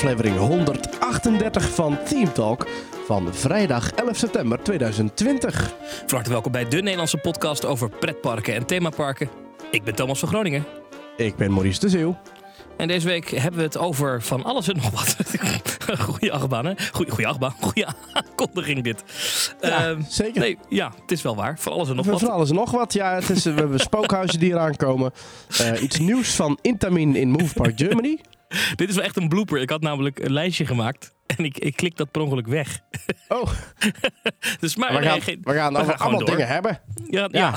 aflevering 138 van Team Talk van vrijdag 11 september 2020. Van harte welkom bij de Nederlandse podcast over pretparken en themaparken. Ik ben Thomas van Groningen. Ik ben Maurice de Zeeuw. En deze week hebben we het over van alles en nog wat. Goeie achtbaan, hè? Goeie, goeie achtbaan. Goeie aankondiging dit. Ja, Ehm, zeker. Nee, ja, het is wel waar. Van alles en nog Van wat. alles en nog wat. Ja, het is, we hebben spookhuizen die eraan komen. Eh, iets nieuws van Intamin in Move Park Germany. Dit is wel echt een blooper. Ik had namelijk een lijstje gemaakt. En ik, ik klik dat per ongeluk weg. Oh, Dus maar, we nee, gaan, geen- we gaan we allemaal door. dingen hebben. Ja, ja.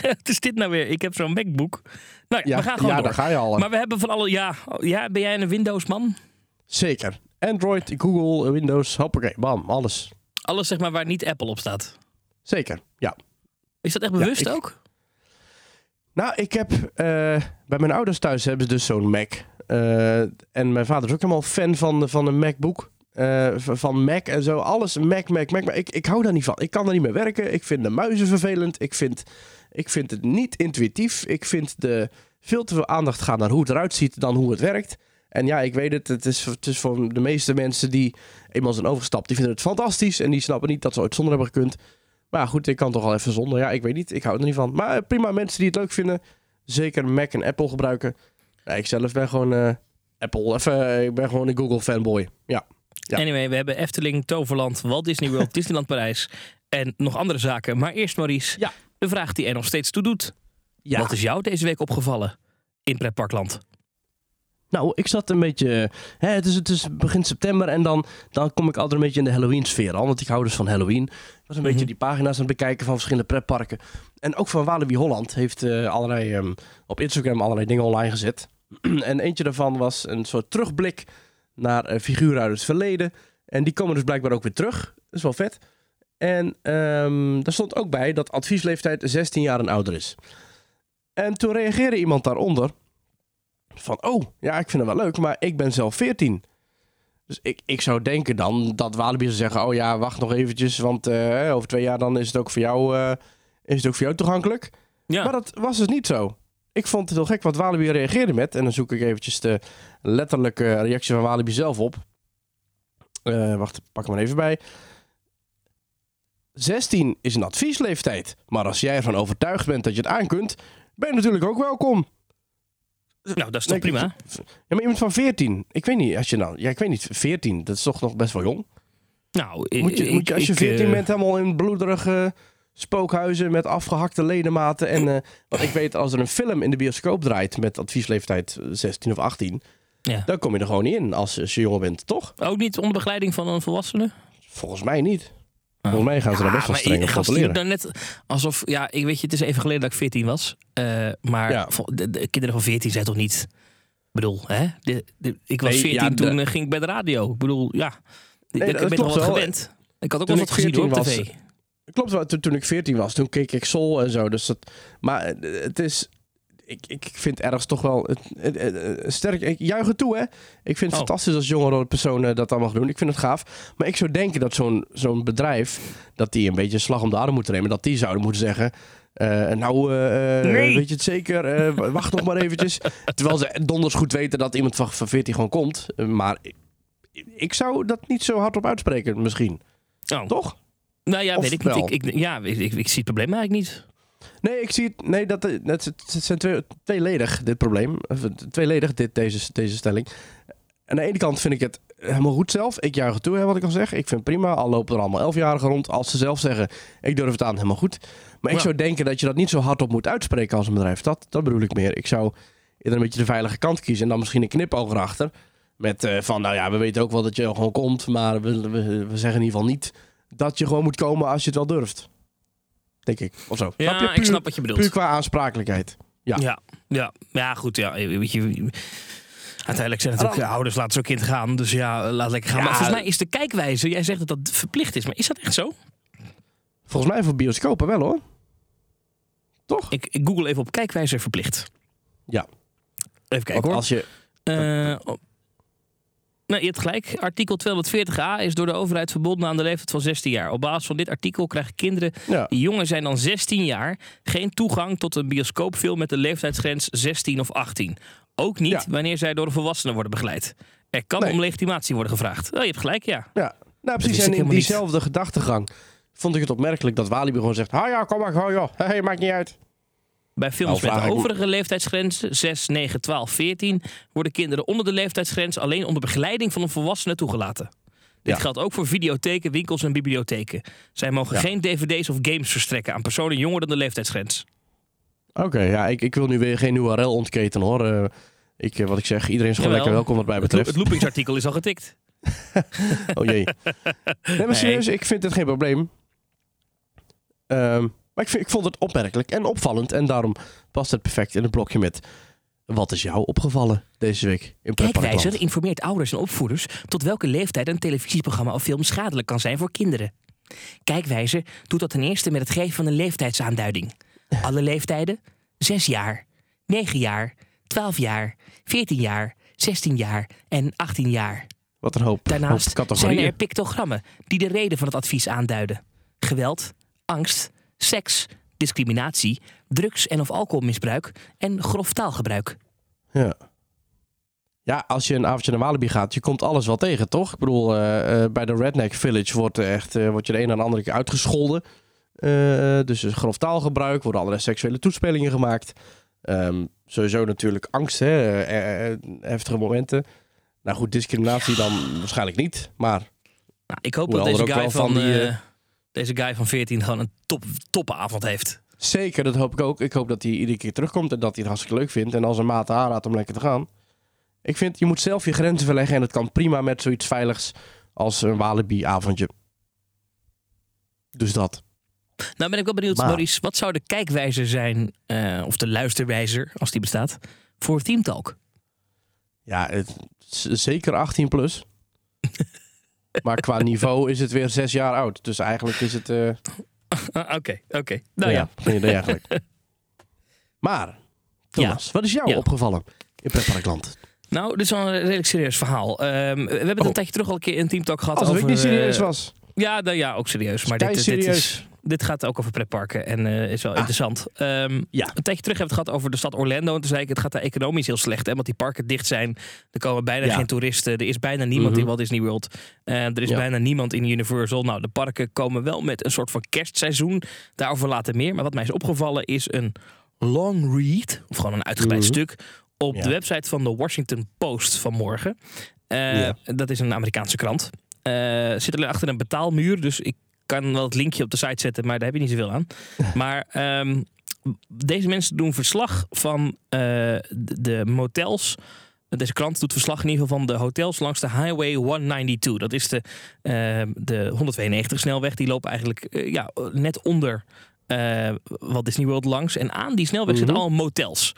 Het is dit nou weer? Ik heb zo'n MacBook. Nou, Ja, we gaan gewoon ja door. daar ga je al. Maar we hebben van alle... Ja, ja, ben jij een Windows-man? Zeker. Android, Google, Windows, hoppakee, bam, alles. Alles zeg maar waar niet Apple op staat. Zeker, ja. Is dat echt bewust ik- ook? Nou, ik heb eh, bij mijn ouders thuis hebben ze dus zo'n Mac. Eh, en mijn vader is ook helemaal fan van, van een MacBook. eh, van Mac en zo. Alles Mac, Mac, Mac. Maar ik, ik hou daar niet van. Ik kan er niet mee werken. Ik vind de muizen vervelend. Ik vind, ik vind het niet intuïtief. Ik vind de veel te veel aandacht gaan naar hoe het eruit ziet dan hoe het werkt. En ja, ik weet het. Het is, het is voor de meeste mensen die eenmaal zijn overgestapt, die vinden het fantastisch. En die snappen niet dat ze ooit zonder hebben gekund. Maar ja, goed, ik kan toch wel even zonder. Ja, ik weet niet. Ik hou er niet van. Maar eh, prima, mensen die het leuk vinden. Zeker Mac en Apple gebruiken. Ja, ik zelf ben gewoon eh, Apple. Even, ik ben gewoon een Google fanboy. Ja. Ja. Anyway, we hebben Efteling, Toverland, Walt Disney World, Disneyland Parijs en nog andere zaken. Maar eerst Maurice, Ja. de vraag die er nog steeds toe doet. ja. Wat is jou deze week opgevallen in pretparkland? Nou, ik zat een beetje. Hè, het, is, het is begin september en dan, dan kom ik altijd een beetje in de Halloween-sfeer. Al, want ik hou dus van Halloween. Ik was een Mhm. beetje die pagina's aan het bekijken van verschillende pretparken. En ook van Walibi Holland heeft eh, allerlei, ehm, op Instagram allerlei dingen online gezet. en eentje daarvan was een soort terugblik naar eh, figuren uit het verleden. En die komen dus blijkbaar ook weer terug. Dat is wel vet. En ehm, daar stond ook bij dat adviesleeftijd 16 jaar en ouder is. En toen reageerde iemand daaronder van, oh, ja, ik vind het wel leuk, maar ik ben zelf 14. Dus ik, ik zou denken dan dat Walibi zou zeggen, oh ja, wacht nog eventjes, want eh, over twee jaar dan is het ook voor jou, eh, is het ook voor jou toegankelijk. Ja, Maar dat was dus niet zo. Ik vond het heel gek wat Walibi reageerde met. En dan zoek ik eventjes de letterlijke reactie van Walibi zelf op. Eh, wacht, pak hem maar even bij. 16 is een adviesleeftijd. Maar als jij ervan overtuigd bent dat je het aan kunt, ben je natuurlijk ook welkom. Nou dat is toch Nee, prima? Ja, maar iemand van 14. Ik weet niet, als je nou... Ja, ik weet niet, 14. Dat is toch nog best wel jong. Nou, Moet je, ik- moet je, als je ik, 14 eh, bent, helemaal in bloederige spookhuizen met afgehakte ledematen. En eh, want ik weet, als er een film in de bioscoop draait met adviesleeftijd 16 of 18, Ja. dan kom je er gewoon niet in als, als je jongen bent, toch? Ook niet onder begeleiding van een volwassene? Volgens mij niet. Volgens mij gaan ze daar best wel streng op controleren. nou net alsof, ja, ik weet je, het is even geleden dat ik 14 was. eh, maar Ja. de, de kinderen van 14 zijn toch niet. Ik bedoel, hè? De, de- ik was Nee, 14 ja, de- toen eh, ging ik bij de radio. Ik bedoel, ja. ik dat ik ben nog wat wel. gewend. Ik had ook wel wat gezien hoor, op 14 tv. Klopt wel, toen, toen ik 14 was, toen keek ik Soul en zo. Dus dat, maar eh, het is... Ik, ik vind ergens toch wel sterk. Ik juich het toe, hè? Ik vind het Oh. fantastisch als jongere personen dat allemaal doen. Ik vind het gaaf. Maar ik zou denken dat zo'n zo'n bedrijf, dat die een beetje slag om de arm moeten nemen. Dat die zouden moeten zeggen. eh, nou, eh, eh, Nee. weet je het zeker? Eh, wacht nog maar eventjes. Terwijl ze donders goed weten dat iemand van, van 14 gewoon komt. Eh, maar ik, ik zou dat niet zo hardop uitspreken, misschien. Oh. Toch? Nou ja, Of weet ik niet. Ik, ik, ja, ik zie het probleem eigenlijk niet. Nee, ik zie het. Nee, dat, dat, het zijn twee, tweeledig, dit probleem. Of, het- Tweeledig, dit, deze, deze stelling. Aan de ene kant vind ik het helemaal goed zelf. Ik juich het toe, hè, wat ik al zeg. Ik vind het prima. Al lopen er allemaal elfjarigen rond. Als ze zelf zeggen, ik durf het aan, helemaal goed. Maar ik zou denken dat je dat niet zo hardop moet uitspreken als een bedrijf. Dat, dat bedoel ik meer. Ik zou eerder een beetje de veilige kant kiezen. En dan misschien een knipoog erachter. Met eh, van, nou ja, we weten ook wel dat je gewoon komt. Maar we, we, we zeggen in ieder geval niet dat je gewoon moet komen als je het wel durft. Denk ik. Of zo. Ja, Snap je? ik Puur- snap wat je bedoelt. Puur qua aansprakelijkheid. Ja. Ja, ja, ja goed. Ja, weet je, uiteindelijk zijn natuurlijk dan- ouders laten zo'n kind gaan. Dus ja, laat lekker gaan. Ja. Maar volgens mij is de kijkwijze, jij zegt dat dat verplicht is. Maar is dat echt zo? Volgens mij voor bioscopen wel hoor. Toch? Ik, ik google even op kijkwijze verplicht. Ja. Even kijken hoor. als je... Eh. Nou, je hebt gelijk. Artikel 240a is door de overheid verbonden aan de leeftijd van 16 jaar. Op basis van dit artikel krijgen kinderen Ja. die jonger zijn dan 16 jaar geen toegang tot een bioscoopfilm met de leeftijdsgrens 16 of 18. Ook niet Ja. wanneer zij door een volwassene worden begeleid. Er kan Nee. om legitimatie worden gevraagd. Oh, je hebt gelijk, ja. Ja, nou precies. En in niet. diezelfde gedachtegang vond ik het opmerkelijk dat Walibi gewoon zegt... Ah ja, kom maar gewoon joh. Hey, maakt niet uit. Bij films Nou, met ik overige leeftijdsgrenzen, 6, 9, 12, 14, worden kinderen onder de leeftijdsgrens alleen onder begeleiding van een volwassene toegelaten. Dit Ja. geldt ook voor videotheken, winkels en bibliotheken. Zij mogen Ja. geen dvd's of games verstrekken aan personen jonger dan de leeftijdsgrens. Oké, ja, ik, ik wil nu weer geen URL ontketen hoor. Eh, ik, eh, wat ik zeg, iedereen is gewoon Jawel. lekker welkom wat mij Het, betreft. het loopingsartikel is al getikt. Oh jee. Nee, maar serieus, ik vind het geen probleem. Ehm, maar ik, vind, ik vond het opmerkelijk en opvallend. En daarom past het perfect in het blokje met... Wat is jou opgevallen deze week in? Kijkwijzer informeert ouders en opvoeders tot welke leeftijd een televisieprogramma of film schadelijk kan zijn voor kinderen. Kijkwijzer doet dat ten eerste met het geven van een leeftijdsaanduiding. Alle leeftijden? 6 jaar, 9 jaar, 12 jaar, 14 jaar, 16 jaar en 18 jaar. Wat een hoop, Daarnaast hoop zijn er pictogrammen die de reden van het advies aanduiden. Geweld, angst, seks, discriminatie, drugs- en of alcoholmisbruik en grof taalgebruik. Ja. Ja, als je een avondje naar Walibi gaat, je komt alles wel tegen, toch? Ik bedoel, eh, eh, bij de Redneck Village wordt, echt, eh, wordt je de een en de andere keer uitgescholden. Dus grof taalgebruik, worden allerlei seksuele toespelingen gemaakt. Ehm, sowieso natuurlijk angst, hè, heftige momenten. Nou goed, discriminatie dan waarschijnlijk niet, maar Nou, ik hoop Hoewel dat deze guy, van, van die, deze guy van 14 gewoon een top, topavond heeft. zeker, dat hoop ik ook. Ik hoop dat hij iedere keer terugkomt en dat hij het hartstikke leuk vindt. En als een maat aanraadt om lekker te gaan. Ik vind, je moet zelf je grenzen verleggen en het kan prima met zoiets veiligs als een Walibi-avondje. Dus dat. Nou ben ik wel benieuwd, Maar- Maurice, wat zou de kijkwijzer zijn, eh, of de luisterwijzer, als die bestaat, voor Team Talk? Ja, het, zeker 18 plus. Maar qua niveau is het weer zes jaar oud. Dus eigenlijk is het... eh, Ah, Oké, oké. Nou ja. geen idee eigenlijk. Maar, Thomas, wat is jou Ja. opgevallen in Pretparkland? Nou, dit is wel een redelijk serieus verhaal. Ehm, we hebben het Oh. een tijdje terug al een keer in Team Talk gehad Alsof over... ik niet serieus eh, was. Ja, nou ja, ook serieus. Maar dit, Kei dit, serieus. is, dit gaat ook over pretparken en eh, is wel interessant. Ehm, Ja. Een tijdje terug hebben we het gehad over de stad Orlando. En toen zei ik, het gaat daar economisch heel slecht. Hè, want die parken dicht zijn. Er komen bijna Ja. geen toeristen. Er is bijna niemand Mhm. in Walt Disney World. Eh, er is Ja. bijna niemand in Universal. Nou, de parken komen wel met een soort van kerstseizoen. Daarover later meer. Maar wat mij is opgevallen is een long read. Of gewoon een uitgebreid Mhm. stuk. Op Ja. de website van de Washington Post vanmorgen. Eh, Ja. Dat is een Amerikaanse krant. Eh zit alleen achter een betaalmuur. Dus ik kan wel het linkje op de site zetten, maar daar heb je niet zoveel aan. maar ehm, deze mensen doen verslag van eh, de, motels. Deze krant doet verslag in ieder geval van de hotels langs de Highway 192. Dat is de, ehm, de 192 snelweg. Die lopen eigenlijk eh, ja, net onder eh Walt Disney World langs. En aan die snelweg zitten Mhm. al motels.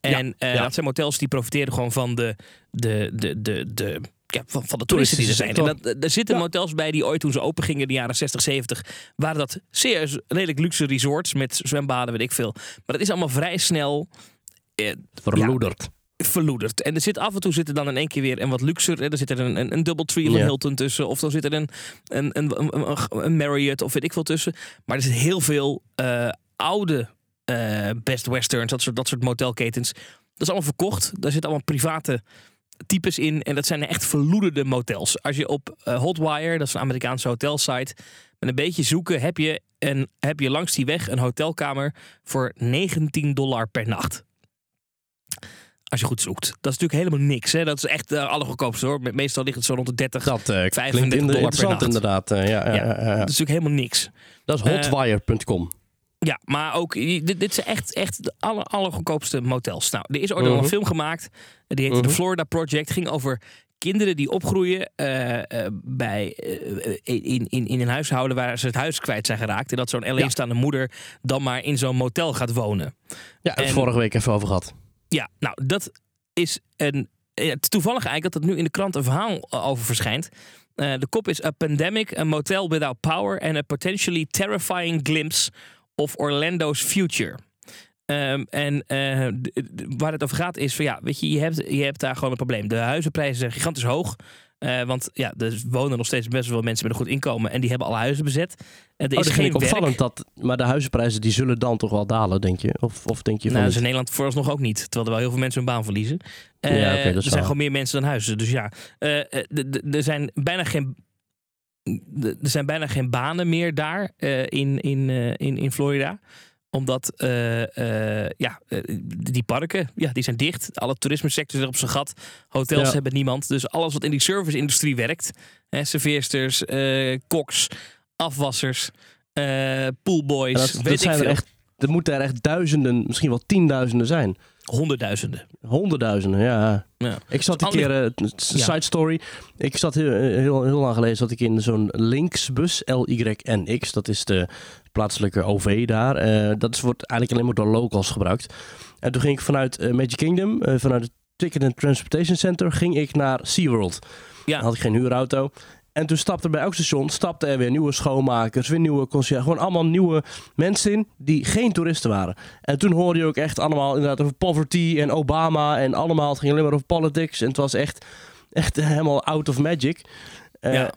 En ja. dat zijn motels die profiteren gewoon van de, de, de, de, de, ja, van, van de toeristen die er zijn. En dat, er zitten Ja. motels bij die ooit toen ze open gingen in de jaren 60, 70, waren dat serieus redelijk luxe resorts met zwembaden, weet ik veel. Maar dat is allemaal vrij snel eh, Verloederd. verloederd. En er zit af en toe zit er dan in één keer weer een wat luxer. hè, Er zit er een, een, een Doubletree van Ja. Hilton tussen. Of dan zit er een, een, een, Marriott of weet ik veel tussen. Maar er zit heel veel eh, oude eh, Best Westerns, dat soort, dat soort motelketens. Dat is allemaal verkocht. Daar zitten allemaal private types in. En dat zijn echt verloederde motels. Als je op eh, Hotwire, dat is een Amerikaanse hotelsite, met een beetje zoeken, heb je, een, heb je langs die weg een hotelkamer voor 19 dollar per nacht. Als je goed zoekt. Dat is natuurlijk helemaal niks. Hè? Dat is echt de allergoedkoopste hoor. Me- Meestal ligt het zo rond de 30. Dat eh 35 klinkt in- dollar per nacht. inderdaad. eh, ja, ja, Ja. Dat is natuurlijk helemaal niks. Dat is Eh, hotwire.com. Ja, maar ook, dit, dit zijn echt, echt de aller, allergoedkoopste motels. Nou, er is ooit al Mhm. een film gemaakt. Die heette Mhm. The Florida Project. Ging over kinderen die opgroeien eh, eh, bij, eh, in, in, in een huishouden waar ze het huis kwijt zijn geraakt. En dat zo'n alleenstaande moeder dan maar in zo'n motel gaat wonen. ja, en- het vorige week even over gehad. Ja, nou, dat is een. Het toevallig eigenlijk dat er nu in de krant een verhaal over verschijnt. De kop is A Pandemic, a Motel Without Power and a Potentially Terrifying Glimpse of Orlando's Future. Ehm, en eh, waar het over gaat is van ja, weet je, je hebt, je hebt daar gewoon een probleem. De huizenprijzen zijn gigantisch hoog. Eh, Eh, want ja, er wonen nog steeds best wel mensen met een goed inkomen. En die hebben alle huizen bezet. En er Oh, is geen opvallend. Dat, maar de huizenprijzen die zullen dan toch wel dalen, denk je? Of, of denk je van Nou, dat is in Nederland vooralsnog ook niet. Terwijl er wel heel veel mensen hun baan verliezen. Ja, Eh, dat is er zijn gewoon meer mensen dan huizen. Dus ja, eh, eh, d- er zijn bijna geen. Er zijn bijna geen banen meer daar eh, in, in, eh, in, in Florida omdat eh, ja, die parken ja, die zijn dicht. Alle toerisme-sector zit op zijn gat. Hotels Ja. hebben niemand. Dus alles wat in die service-industrie werkt. Hè, serveersters, koks, afwassers, poolboys. Dat, weet dat ik zijn er echt. Er moeten er echt duizenden, misschien wel tienduizenden zijn. Honderdduizenden. Honderdduizenden, ja. Ja. Ik zat een keer, eh, Ja. side story. Ik zat heel, heel, heel lang geleden zat ik in zo'n Lynxbus, L-Y-N-X. Dat is de plaatselijke OV daar. Eh, dat wordt eigenlijk alleen maar door locals gebruikt. En toen ging ik vanuit eh, Magic Kingdom, eh, vanuit het Ticket and Transportation Center, ging ik naar SeaWorld. Ja. Dan had ik geen huurauto. En toen stapte bij elk station stapten er weer nieuwe schoonmakers, weer nieuwe conciërge. Gewoon allemaal nieuwe mensen in die geen toeristen waren. En toen hoorde je ook echt allemaal inderdaad over poverty en Obama en allemaal. Het ging alleen maar over politics. En het was echt, echt helemaal out of magic. Eh, Ja.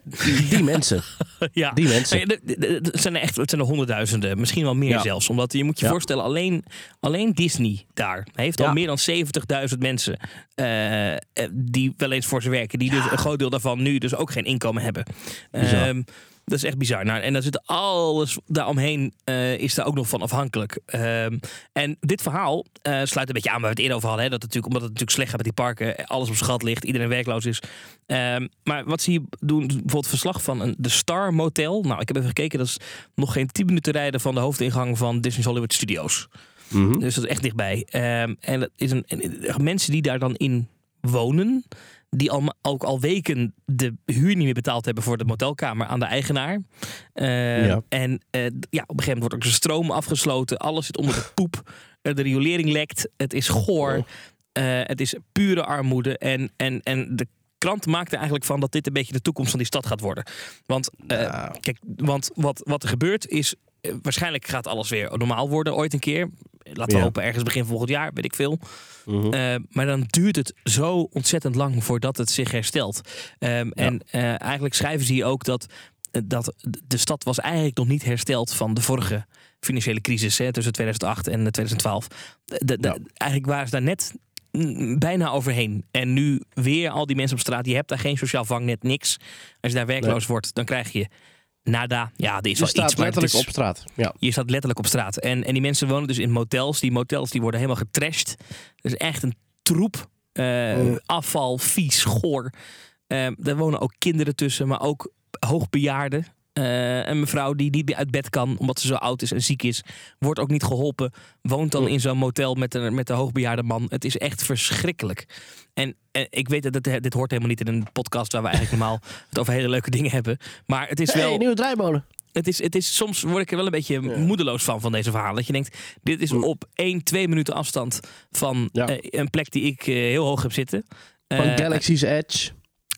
die, mensen. ja. Die mensen. Het zijn er echt het zijn er honderdduizenden, misschien wel meer zelfs. Omdat je moet je voorstellen, alleen, alleen Disney daar heeft al meer dan 70.000 mensen eh, eh, die wel eens voor ze werken. Die dus een groot deel daarvan nu dus ook geen inkomen hebben. Bizar. Dat is echt bizar. Nou, en dan zit alles daaromheen eh is daar ook nog van afhankelijk. Ehm, en dit verhaal eh, sluit een beetje aan waar we het eerder over hadden. Hè, dat het natuurlijk, omdat het natuurlijk slecht gaat met die parken. Alles op schat ligt. Iedereen werkloos is. Ehm, maar wat ze hier doen, bijvoorbeeld verslag van een, de Star Motel. Nou, ik heb even gekeken. Dat is nog geen 10 minuten rijden van de hoofdingang van Disney's Hollywood Studios. Mhm. Dus dat is echt dichtbij. Ehm, en dat is een, en mensen die daar dan in wonen, die al, ook al weken de huur niet meer betaald hebben voor de motelkamer aan de eigenaar. Ehm, Ja. En eh, ja, op een gegeven moment wordt ook de stroom afgesloten. Alles zit onder de poep. Eh, de riolering lekt. Het is goor. Oh. Eh, het is pure armoede. En, en, en de krant maakt er eigenlijk van dat dit een beetje de toekomst van die stad gaat worden. Want, eh, Nou. kijk, want wat, wat er gebeurt is. Eh, waarschijnlijk gaat alles weer normaal worden ooit een keer. Laten we Ja. hopen ergens begin volgend jaar, weet ik veel. Mhm. Eh, maar dan duurt het zo ontzettend lang voordat het zich herstelt. Ehm, En eh, eigenlijk schrijven ze hier ook dat, dat de stad was eigenlijk nog niet hersteld van de vorige financiële crisis hè, tussen 2008 en 2012. De, de- Ja. Eigenlijk waren ze daar net mm, bijna overheen. En nu weer al die mensen op straat. Je hebt daar geen sociaal vangnet, niks. Als je daar werkloos wordt, dan krijg je nada. Ja, er is Je wel staat iets, letterlijk is- op straat. Ja. je staat letterlijk op straat. En, en die mensen wonen dus in motels. Die motels die worden helemaal getrashed. Dus echt een troep. eh, Mm. Afval, vies, goor. Eh, daar wonen ook kinderen tussen, maar ook hoogbejaarden. Eh, een mevrouw die niet meer uit bed kan omdat ze zo oud is en ziek is, wordt ook niet geholpen. Woont dan in zo'n motel met een, met een hoogbejaarde man. Het is echt verschrikkelijk. En, en ik weet dat dit, dit hoort helemaal niet in een podcast waar we eigenlijk normaal het over hele leuke dingen hebben. Maar het is wel Hey, nieuwe draaimolen. het is, het is, soms word ik er wel een beetje moedeloos van, van deze verhalen. Dat je denkt, dit is op 1, 2 minuten afstand van Ja. eh, een plek die ik eh, heel hoog heb zitten. Van Galaxy's Edge.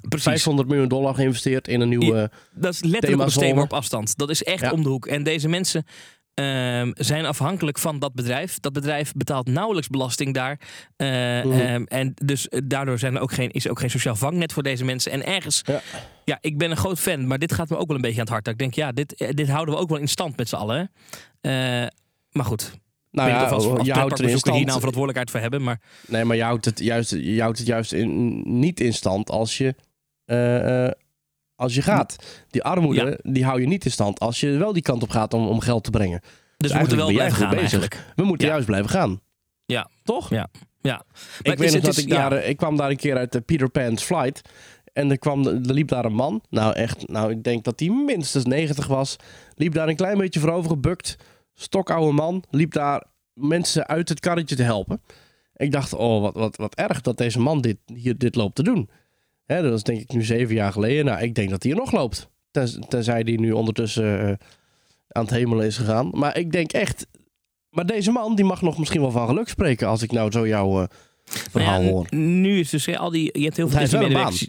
Precies. 500 miljoen dollar geïnvesteerd in een nieuwe... Dat is letterlijk op een Themazone. steenworp afstand. Dat is echt Ja. om de hoek. En deze mensen ehm, zijn afhankelijk van dat bedrijf. Dat bedrijf betaalt nauwelijks belasting daar. Eh, Mhm. ehm, en dus eh, daardoor zijn er ook geen, is er ook geen sociaal vangnet voor deze mensen. En ergens, Ja. ja, ik ben een groot fan, maar dit gaat me ook wel een beetje aan het hart. Dat Ik denk, ja, dit, eh, dit houden we ook wel in stand met z'n allen. hè. Maar goed, Nou ja, als, als je houdt het in pretparkbezoeker hier nou stand. verantwoordelijkheid voor hebben. Maar Nee, maar je houdt het juist, je houdt het juist in, niet in stand als je, eh, eh, als je gaat. Die armoede, die hou je niet in stand als je wel die kant op gaat om, om geld te brengen. dus we moeten wel blijven gaan bezig. eigenlijk. We moeten Ja. juist blijven gaan. Ja. Toch? Ja. Ja. Maar Ik weet nog dat is- ik daar, ja. eh, ik kwam daar een keer uit de Peter Pan's Flight. En er, kwam, er liep daar een man. Nou echt, nou ik denk dat hij minstens 90 was. Liep daar een klein beetje voorover gebukt. Stokoude man. Liep daar mensen uit het karretje te helpen. Ik dacht, oh wat, wat, wat erg dat deze man dit, hier, dit loopt te doen. Hè, dat was denk ik nu zeven jaar geleden. Nou, ik denk dat hij er nog loopt. Ten, tenzij hij nu ondertussen eh, aan het hemelen is gegaan. Maar ik denk echt... Maar deze man, die mag nog misschien wel van geluk spreken... als ik nou zo jouw eh, verhaal Nou ja, hoor. Nu is dus al die. Je hebt heel veel Disney-medewerkers.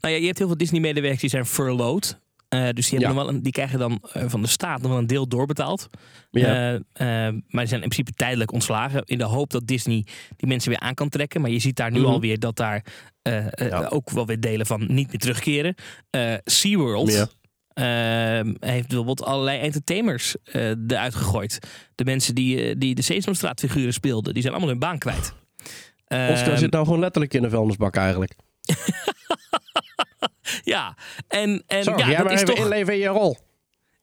Nou ja, je hebt heel veel Disney-medewerkers die zijn furloughed. Eh, dus die, Ja. wel een, die krijgen dan eh, van de staat nog wel een deel doorbetaald. Ja. Eh, maar die zijn in principe tijdelijk ontslagen. In de hoop dat Disney die mensen weer aan kan trekken. Maar je ziet daar nu Mhm. alweer dat daar Ja. ook wel weer delen van niet meer terugkeren. SeaWorld Ja. eh, heeft bijvoorbeeld allerlei entertainers eruit gegooid. De mensen die, die de Sesamstraat figuren speelden. Die zijn allemaal hun baan kwijt. Oscar Ehm, zit nou gewoon letterlijk in de vuilnisbak eigenlijk. Ja, en, en ja, jij dat is toch... inleven in je rol.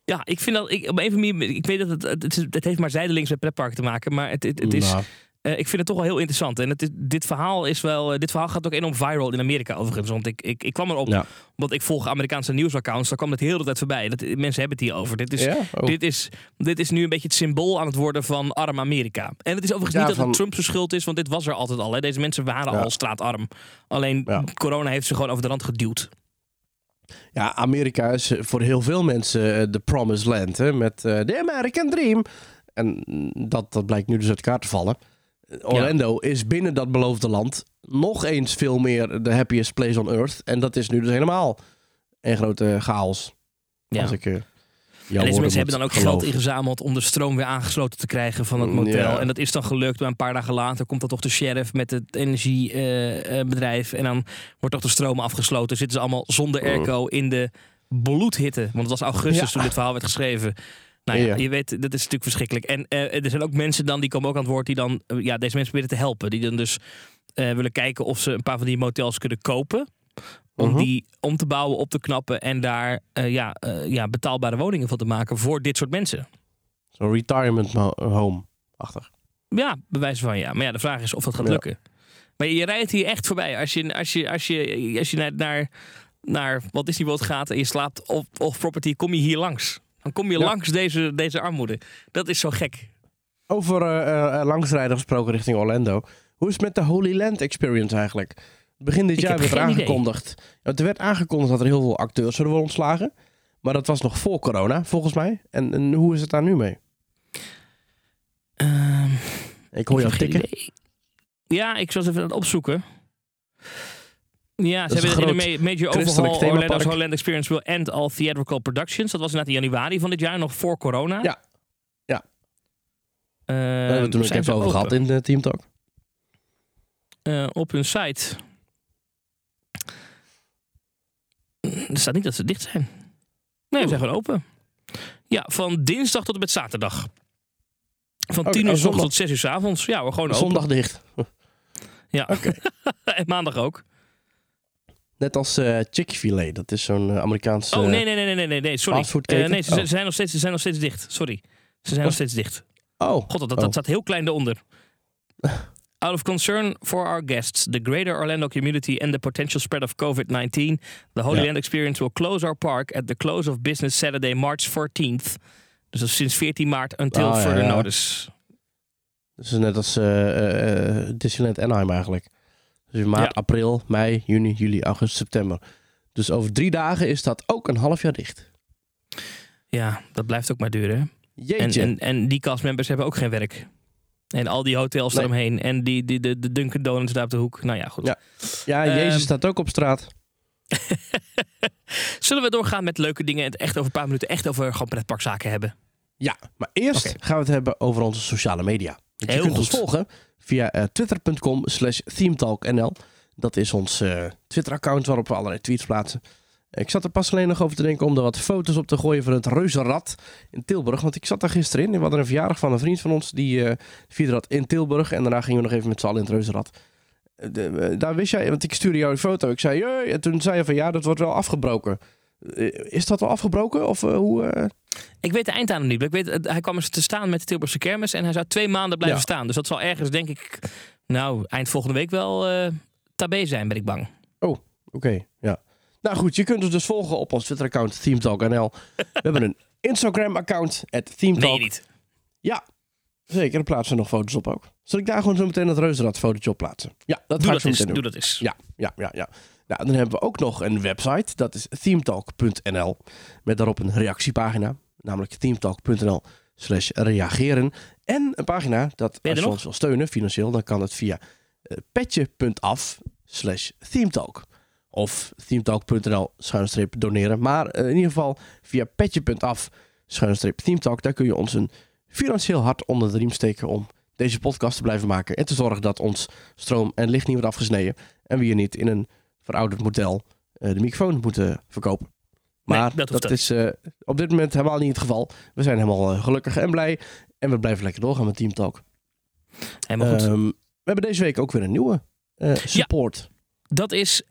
Ja, ik vind dat... Ik, op een of andere manier... Ik weet dat het... Het, het, is- het heeft maar zijdelings met pretparken te maken. Maar het, het, het is... Nou, eh, ik vind het toch wel heel interessant. En het is, dit, verhaal is wel, eh, dit verhaal gaat ook enorm viral in Amerika overigens. Want ik, ik, ik kwam erop, Ja. want ik volg Amerikaanse nieuwsaccounts. Daar kwam het heel de tijd voorbij. Dat, mensen hebben het hier over. Dit is, ja? Oh. dit, is, dit is nu een beetje het symbool aan het worden van arm Amerika. En het is overigens Ja, niet dat van- het Trump zijn schuld is. Want dit was er altijd al. Hè. Deze mensen waren al straatarm. Alleen corona heeft ze gewoon over de rand geduwd. Ja, Amerika is eh, voor heel veel mensen eh, de promised land. Hè, met eh, de American Dream. En dat, dat blijkt nu dus uit elkaar te vallen. Orlando is binnen dat beloofde land nog eens veel meer de happiest place on earth. En dat is nu dus helemaal een grote chaos. Ja. Als ik, eh, En deze mensen hebben dan ook geld ingezameld om de stroom weer aangesloten te krijgen van het Mm, motel. ja. En dat is dan gelukt, maar een paar dagen later komt dan toch de sheriff met het energiebedrijf. en dan wordt toch de stroom afgesloten. Zitten ze allemaal zonder Mm. airco in de bloedhitte. Want het was augustus Ja. toen dit verhaal werd geschreven. Nou ja, Ja. je weet, dat is natuurlijk verschrikkelijk. En eh, er zijn ook mensen dan, die komen ook aan het woord, die dan eh, ja, deze mensen proberen te helpen. Die dan dus eh, willen kijken of ze een paar van die motels kunnen kopen. Om Mhm. die om te bouwen, op te knappen en daar eh, ja, eh, ja, betaalbare woningen van te maken voor dit soort mensen. Zo'n retirement home. Achtig. Ja, bewijs van ja. Maar ja, de vraag is of dat gaat Ja. lukken. Maar je rijdt hier echt voorbij. Als je, als je, als je, als je naar, naar, naar Walt Disney World gaat en je slaapt op, op property, kom je hier langs. Dan kom je Ja. langs deze, deze armoede. Dat is zo gek. Over eh, langsrijden gesproken richting Orlando. Hoe is het met de Holy Land Experience eigenlijk? Begin dit Ik jaar werd er aangekondigd. Er werd aangekondigd dat er heel veel acteurs zullen worden ontslagen. Maar dat was nog voor corona, volgens mij. En, en hoe is het daar nu mee? Ehm, Ik hoor ik jou tikken. idee. Ja, ik eens even aan het opzoeken. Ja, ze hebben in de ma- major overhaul. Orlando's Holland Experience will end all theatrical productions. Dat was inderdaad in januari van dit jaar, nog voor corona. Ja. Ja. Ehm, Daar hebben we het toen ook even over open? gehad in de Team Talk. Eh, op hun site. Er staat niet dat ze dicht zijn. Nee, we zijn gewoon open. Ja, van dinsdag tot en met zaterdag. Van 10 uur s ochtends tot 6 uur s avonds. Ja, we gewoon open. Zondag dicht. Ja. Oké. en maandag ook. Net als eh Chick-fil-A. Dat is zo'n eh, Amerikaanse... Oh, nee, nee, nee, nee, nee, nee, sorry. Eh, nee, ze, Oh. ze zijn nog steeds, ze zijn nog steeds dicht. Sorry. Ze zijn nog steeds dicht. Oh, God, dat, dat Oh. staat heel klein eronder. Out of concern for our guests, the greater Orlando community and the potential spread of COVID-19, the Holy. Land Experience will close our park at the close of business Saturday, March 14th. Dus dat is sinds 14 maart until Ah, further ja. notice. Is net als eh, eh, Disneyland Anaheim eigenlijk. Dus in maart, Ja. april, mei, juni, juli, augustus, september. Dus over drie dagen is dat ook een half jaar dicht. Ja, dat blijft ook maar duren. hè? En, Jeetje. en, en die castmembers hebben ook geen werk. En al die hotels Nee. eromheen. En die, die, de, de Dunkin' Donuts daar op de hoek. Nou ja, goed. Ja. ja, ehm, Jezus staat ook op straat. Zullen we doorgaan met leuke dingen en het echt over een paar minuten echt over gewoon pretparkzaken hebben? Ja, maar eerst gaan we het hebben over onze sociale media. Je Heel kunt ons volgen via eh, twitter.com slash themetalknl. Dat is ons eh, Twitter-account waarop we allerlei tweets plaatsen. Ik zat er pas alleen nog over te denken om er wat foto's op te gooien van het reuzenrad in Tilburg. Want ik zat daar gisteren in. We hadden een verjaardag van een vriend van ons. Die eh vierde dat in Tilburg. En daarna gingen we nog even met z'n allen in het reuzenrad. Eh, de- eh, daar wist jij, want ik stuurde jou een foto. Ik zei, "Jee," en toen zei je van ja, dat wordt wel afgebroken. Is dat wel afgebroken? Of hoe... Ik weet de einddatum niet. Ik weet, hij kwam eens te staan met de Tilburgse kermis en hij zou twee maanden blijven Ja. staan. Dus dat zal ergens, denk ik, nou, eind volgende week wel tabé zijn, ben ik bang. Oké, ja. Nou goed, je kunt ons dus volgen op ons Twitter-account ThemeTalkNL. We hebben een Instagram-account, at Nee, ThemeTalk. niet. Ja, zeker. Daar plaatsen we nog foto's op ook. Zal ik daar gewoon zo meteen dat reuzenrad fotootje op plaatsen? Ja, dat Doe ga ik zo meteen Doe doen. dat eens. Ja, ja, ja, ja. Nou, dan hebben we ook nog een website. Dat is themetalk.nl. Met daarop een reactiepagina. Namelijk themetalk.nl slash reageren. En een pagina dat als je ons wil steunen financieel, dan kan het via eh, petje.af slash themetalk. Of themetalk.nl schuinstreep doneren. Maar eh, in ieder geval via petje.af schuinstreep themetalk. Daar kun je ons een financieel hart onder de riem steken om deze podcast te blijven maken. En te zorgen dat ons stroom en licht niet wordt afgesneden. En we hier niet in een verouderd model eh, de microfoon moeten verkopen. Nee, Maar dat is eh, op dit moment helemaal niet het geval. We zijn helemaal gelukkig en blij. En we blijven lekker doorgaan met Team Talk. Helemaal goed. Ehm, we hebben deze week ook weer een nieuwe support. Dat is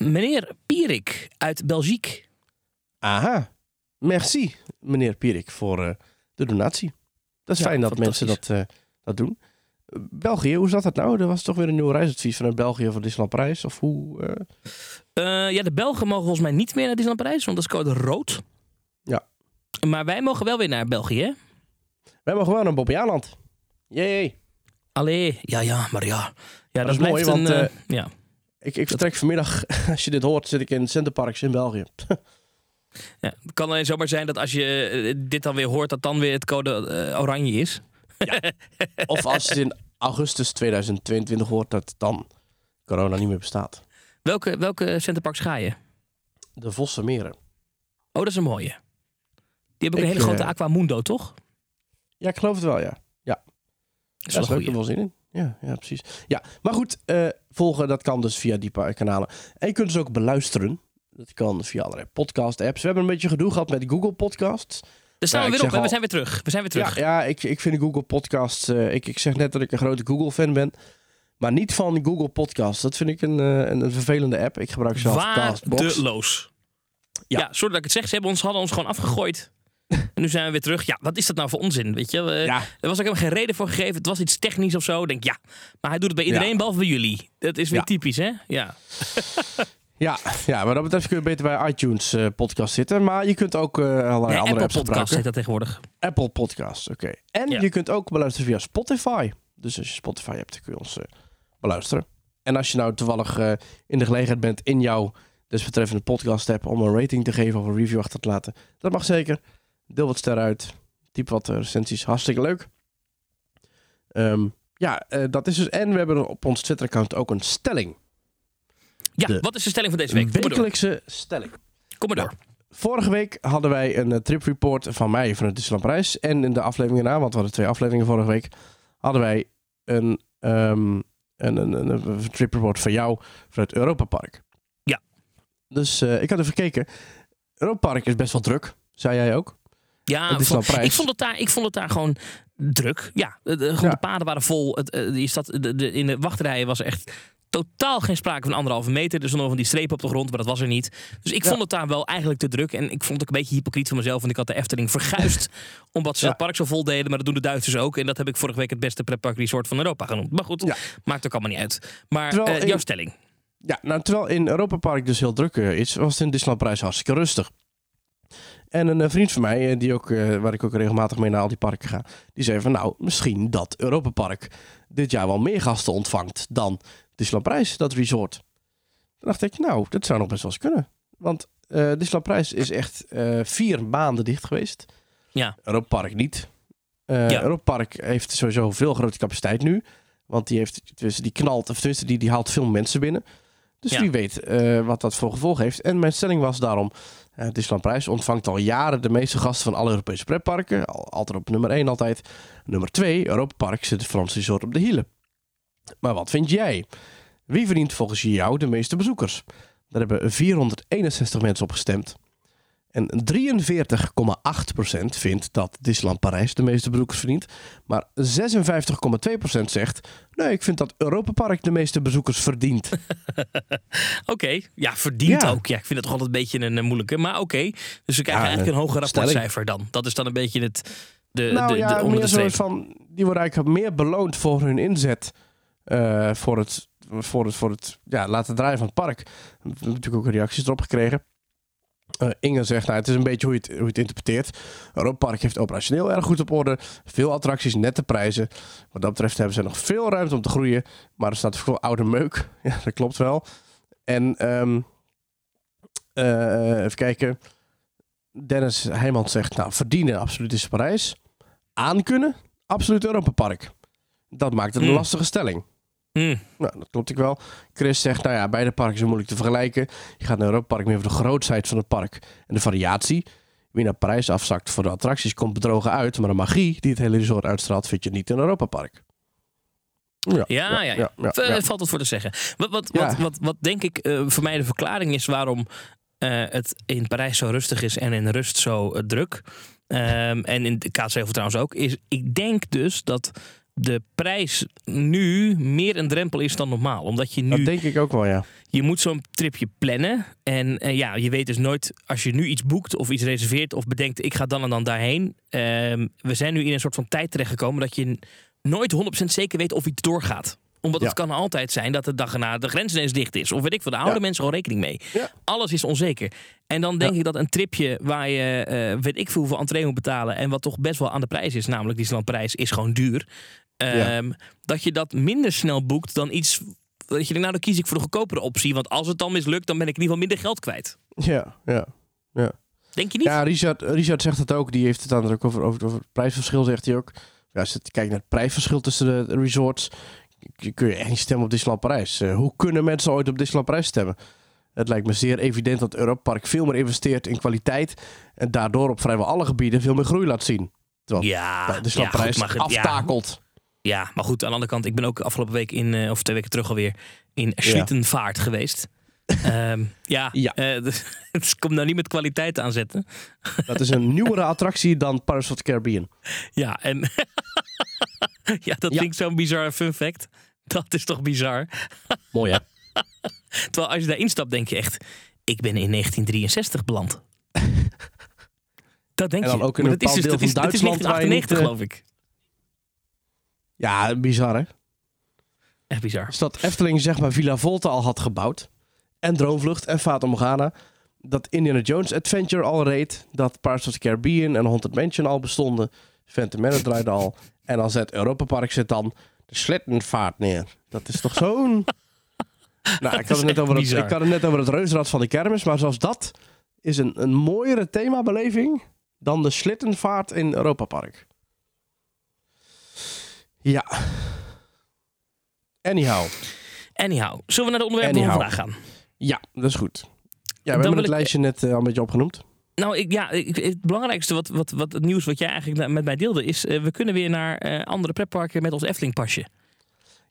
meneer Pierik uit Belgique. Aha. Merci, meneer Pierik, voor eh, de donatie. Dat is Ja, fijn dat mensen dat, eh, dat doen. Eh, België, hoe zat dat nou? Er was toch weer een nieuw reisadvies vanuit België voor Disneyland Parijs? Of hoe? ja, de Belgen mogen volgens mij niet meer naar Disneyland Parijs, want dat is code rood. Ja. Maar wij mogen wel weer naar België, hè? Wij mogen gewoon naar Bobbejaanland. Jee. Allee, ja, ja, maar ja. Ja, dat, is mooi, een, want, ja. Ik, ik vertrek vanmiddag, als je dit hoort, zit ik in Centerparks in België. ja. Het kan alleen zomaar zijn dat als je eh, dit dan weer hoort, dat dan weer het code eh, oranje is. Of als je het in augustus 2022 hoort, dat dan corona niet meer bestaat. Welke, welke centerparks ga je? De Vossenmeren. Oh, dat is een mooie. Die hebben ook een hele grote eh, Aquamundo, toch? Ja, ik geloof het wel, ja. Dat is Ja, wel daar heb ik er wel zin in. Ja, ja, precies. Ja, maar goed, eh, volgen dat kan dus via die kanalen. En je kunt dus ook beluisteren. Dat kan via allerlei podcast-apps. We hebben een beetje gedoe gehad met Google Podcasts. Daar staan we weer op. hè? We al- zijn weer terug. We zijn weer terug. Ja, ja ik, ik vind Google Podcasts... eh, ik, ik zeg net dat ik een grote Google-fan ben. Maar niet van Google Podcasts. Dat vind ik een, eh, een, een vervelende app. Ik gebruik zelf Castbox. Waardeloos. Ja. Ja. sorry dat ik het zeg. Ze hebben ons, hadden ons gewoon afgegooid. en nu zijn we weer terug. Ja, wat is dat nou voor onzin? Weet je? Ja, Er was ook helemaal geen reden voor gegeven. Het was iets technisch of zo. Ik Denk ja. Maar hij doet het bij iedereen Ja. behalve bij jullie. Dat is weer Ja. typisch, hè? Ja. ja, ja, maar dat betreft kun je beter bij iTunes eh, podcast zitten. Maar je kunt ook eh allerlei Nee, andere Apple apps Podcast heet dat tegenwoordig. Apple Podcasts, oké. En Ja. je kunt ook beluisteren via Spotify. Dus als je Spotify hebt, dan kun je ons eh, beluisteren. En als je nou toevallig in de gelegenheid bent in jouw desbetreffende podcast app om een rating te geven of een review achter te laten, dat mag zeker. Deel wat sterren uit. Typ wat eh, recensies. Hartstikke leuk. Ehm, ja, eh, dat is dus. En we hebben op ons Twitter-account ook een stelling. Ja, De wat is de stelling van deze week? Wekelijkse stelling. Kom maar door. Vorige week hadden wij een eh, trip report van mij vanuit Disneyland Parijs. En in de aflevering na, want we hadden twee afleveringen vorige week, hadden wij een, ehm, een, een, een, een trip report van jou vanuit Europa Park. Ja. Dus ik had even gekeken. Europa Park is best wel druk, zei jij ook. Ja, ik, vond het daar, ik vond het daar gewoon druk. Ja, de, de, gewoon Ja. de paden waren vol. Het, eh, je zat, de, in de wachtrijen was echt totaal geen sprake van anderhalve meter. Er stonden van die strepen op de grond, maar dat was er niet. Dus ik Ja. vond het daar wel eigenlijk te druk. En ik vond het ook een beetje hypocriet van mezelf. Want ik had de Efteling verguisd omdat ze Ja. dat park zo vol deden. Maar dat doen de Duitsers ook. En dat heb ik vorige week het beste pretpark resort van Europa genoemd. Maar goed, maakt ook allemaal niet uit. Maar eh, in- jouw stelling. Ja, nou, terwijl in Europa Park dus heel druk eh, is, was het in Disneyland hartstikke rustig. En een eh, vriend van mij, eh, die ook, eh, waar ik ook regelmatig mee naar al die parken ga, die zei van nou, misschien dat Europa Park dit jaar wel meer gasten ontvangt dan Disneyland Parijs, dat resort. Toen dacht ik, nou, dat zou nog best wel eens kunnen. Want eh Disneyland Parijs is echt vier maanden dicht geweest. Ja. Europa Park niet. Eh Ja. Europa Park heeft sowieso veel grote capaciteit nu. Want die, heeft, dus die knalt, of tenminste, die, die haalt veel mensen binnen. Dus Ja. wie weet eh, wat dat voor gevolg heeft. En mijn stelling was daarom... eh Disneyland Prijs ontvangt al jaren de meeste gasten van alle Europese pretparken. Al, altijd op nummer 1 altijd. Nummer 2, Europa Park zit het Franse resort op de hielen. Maar wat vind jij? Wie verdient volgens jou de meeste bezoekers? Daar hebben 461 mensen op gestemd. En 43,8% vindt dat Disneyland Parijs de meeste bezoekers verdient. Maar 56,2% zegt... Nee, ik vind dat Europa Park de meeste bezoekers verdient. Oké, ja, verdient Ja. ook. Ja, ik vind het toch altijd een beetje een, moeilijke. Maar oké, dus we krijgen Ja, eigenlijk een hoger rapportcijfer dan. Dat is dan een beetje het, de, nou de, ja, de, meer streep. van... Die worden eigenlijk meer beloond voor hun inzet... eh, voor het, voor het, voor het ja, laten draaien van het park. We hebben natuurlijk ook reacties erop gekregen. Eh, Inge zegt, nou, het is een beetje hoe je het, hoe je het interpreteert. Europa Park heeft operationeel erg goed op orde. Veel attracties, nette prijzen. Wat dat betreft hebben ze nog veel ruimte om te groeien. Maar er staat veel oude meuk. Ja, dat klopt wel. En ehm, eh, even kijken. Dennis Heijmans zegt, nou, verdienen absoluut is Parijs. Aankunnen, absoluut Europa Park. Dat maakt het een Hmm. lastige stelling. Mm. Nou, dat klopt ik wel. Chris zegt, nou ja, beide parken zijn moeilijk te vergelijken. Je gaat naar Europa Park meer voor de grootsheid van het park en de variatie. Wie naar Parijs afzakt voor de attracties komt bedrogen uit, maar de magie die het hele resort uitstraalt vind je niet in Europa Park. Ja, ja, ja. ja, V- ja. Valt het voor te zeggen. Wat, wat, wat, wat, wat denk ik eh, voor mij de verklaring is waarom eh, het in Parijs zo rustig is en in rust zo eh, druk. Ehm, en in de Kaatsheuvel trouwens ook. Is, ik denk dus dat de prijs nu meer een drempel is dan normaal. Omdat je nu Dat denk ik ook wel, ja. je moet zo'n tripje plannen. En eh, ja, je weet dus nooit als je nu iets boekt of iets reserveert of bedenkt ik ga dan en dan daarheen. Ehm, we zijn nu in een soort van tijd terechtgekomen dat je nooit 100% zeker weet of iets doorgaat. Omdat het Ja. kan altijd zijn dat de dag erna de grens ineens dicht is. Of weet ik veel, daar houden Ja. mensen gewoon rekening mee. Ja. Alles is onzeker. En dan denk Ja. ik dat een tripje waar je eh, weet ik veel hoeveel entree moet betalen. En wat toch best wel aan de prijs is, namelijk Disneylandprijs is gewoon duur. Ehm, Dat je dat minder snel boekt dan iets dat je denkt, nou dan kies ik voor de goedkopere optie. Want als het dan mislukt, dan ben ik in ieder geval minder geld kwijt. Ja, ja. Denk je niet? Ja, Richard, Richard zegt het ook. Die heeft het dan ook over, over, over het prijsverschil, zegt hij ook. Ja, als je kijkt naar het prijsverschil tussen de resorts, kun je echt niet stemmen op Disneyland Parijs. Eh, hoe kunnen mensen ooit op Disneyland Parijs stemmen? Het lijkt me zeer evident dat Europa Park veel meer investeert in kwaliteit en daardoor op vrijwel alle gebieden veel meer groei laat zien. Terwijl ja, ja, Disneyland Parijs goed, maar, goed, ja, aftakelt. ja, maar goed, aan de andere kant, ik ben ook afgelopen week in, eh, of twee weken terug alweer, in Schlittenvaart geweest. Ehm, ja, Ja. eh, dus, dus kom nou niet met kwaliteit aanzetten. Dat is een nieuwere attractie dan Pirates of the Caribbean. Ja, en ja, dat Ja. vind ik zo'n bizarre fun fact. Dat is toch bizar? Mooi hè? Terwijl als je daarin stapt, denk je echt, ik ben in 1963 beland. Dat denk je. ook in Maar een dat is dus, dat is, van dat is Duitsland waar je niet, 1998 eh, geloof ik. Ja, bizar hè? Echt bizar. Dat Efteling zeg maar Villa Volta al had gebouwd. En Droomvlucht en Fata Morgana. Dat Indiana Jones Adventure al reed. Dat Pirates of the Caribbean en Haunted Mansion al bestonden. Phantom Manor draaide al. En dan zet Europa Park zet dan de Slittenvaart neer. Dat is toch zo'n... nou, ik had, het net over het, ik had het net over het reuzenrad van de kermis. Maar zelfs dat is een, een mooiere themabeleving dan de Slittenvaart in Europa Park. Ja. Anyhow. Anyhow, zullen we naar de onderwerpen van vandaag gaan? Ja, dat is goed. Ja, we hebben het ik- lijstje net eh, al een beetje opgenoemd. Nou, ja, het belangrijkste wat, wat, wat het nieuws wat jij eigenlijk met mij deelde is... eh, we kunnen weer naar eh, andere pretparken met ons Efteling-pasje.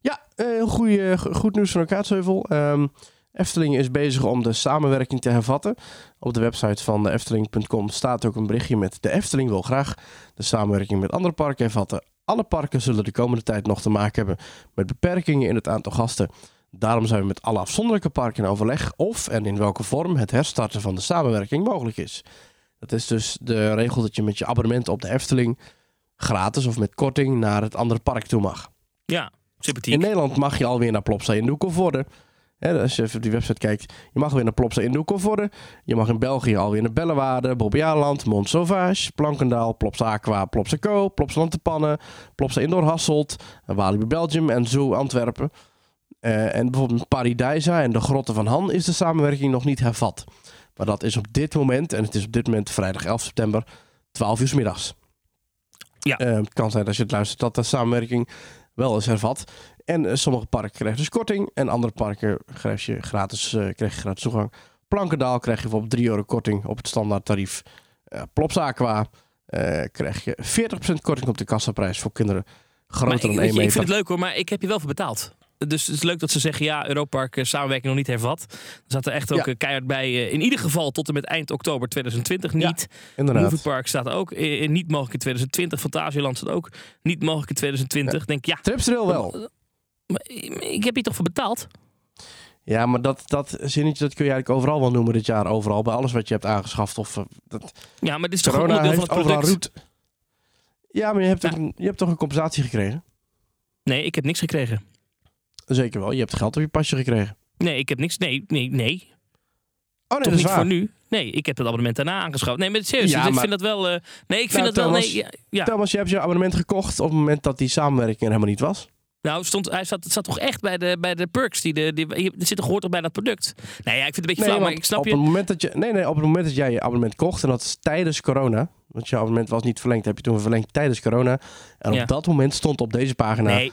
Ja, eh, heel goeie, go- goed nieuws van Kaatsheuvel. Ehm, Efteling is bezig om de samenwerking te hervatten. Op de website van Efteling.com staat ook een berichtje met... De Efteling wil graag de samenwerking met andere parken hervatten. Alle parken zullen de komende tijd nog te maken hebben met beperkingen in het aantal gasten. Daarom zijn we met alle afzonderlijke parken in overleg of en in welke vorm het herstarten van de samenwerking mogelijk is. Dat is dus de regel dat je met je abonnement op de Efteling gratis of met korting naar het andere park toe mag. Ja, sympathiek. In Nederland mag je alweer naar Plopsa in Doekelvoorde. Als je even op die website kijkt, je mag weer naar Plopsa in Doekelvoorde. Je mag in België alweer naar Bellewaarde, Bobbejaanland, Mont Sauvage, Plankendaal, Plopsa Aqua, Plopsa Co, Plopsa Lantepannen, Plopsa Indoor Hasselt, Walibi Belgium en Zoo Antwerpen. Eh, en bijvoorbeeld met Paradijsa en de Grotten van Han is de samenwerking nog niet hervat. Maar dat is op dit moment, en het is op dit moment vrijdag 11 september, 12 uur 's middags. Ja. Eh, het kan zijn als je het luistert dat de samenwerking wel is hervat. En eh, sommige parken krijgen dus korting. En andere parken krijg je gratis, krijg je gratis toegang. Plankendaal krijg je bijvoorbeeld 3 euro korting op het standaard tarief. Plops Aqua krijg je 40% korting op de kassaprijs voor kinderen Maar groter ik, dan 1 weet je, meter. ik vind het leuk hoor, maar ik heb je wel voor betaald. Dus het is leuk dat ze zeggen, ja, Europark eh, samenwerking nog niet hervat. Er zat er echt ook Ja. eh, keihard bij, eh, in ieder geval tot en met eind oktober 2020 Ja, niet. Inderdaad. Movie Park staat ook niet mogelijk in 2020. Fantasieland staat ook niet mogelijk in 2020. Denk ja, Tripsrail wel. maar ik heb hier toch voor betaald? Ja, maar dat, dat zinnetje dat kun je eigenlijk overal wel noemen dit jaar. Overal, bij alles wat je hebt aangeschaft. Of, dat, Ja, maar dit is toch een corona onderdeel van het product? route. Ja, maar je hebt, Ja. een, je hebt toch een compensatie gekregen? Nee, ik heb niks gekregen. Zeker wel. Je hebt geld op je pasje gekregen. Nee, ik heb niks. Nee, nee, nee. Oh nee, toch dat is niet waar. voor nu. Nee, ik heb het abonnement daarna aangeschaft. Nee, maar serieus, Ja, ik maar- vind dat wel... eh, nee, ik vind Nou, dat wel... Thomas, Nee, ja, ja. Thomas, je hebt je abonnement gekocht op het moment dat die samenwerking er helemaal niet was. Nou, stond, hij zat, het zat toch echt bij de, bij de perks. Die de, die, je- er zit toch hoort toch bij dat product? Nee, ja, ik vind het een beetje flauw, maar ik snap op je. Het moment dat je. Nee, nee, op het moment dat jij je abonnement kocht, en dat is tijdens corona. Want je abonnement was niet verlengd, heb je toen verlengd tijdens corona. En Ja. op dat moment stond op deze pagina Nee,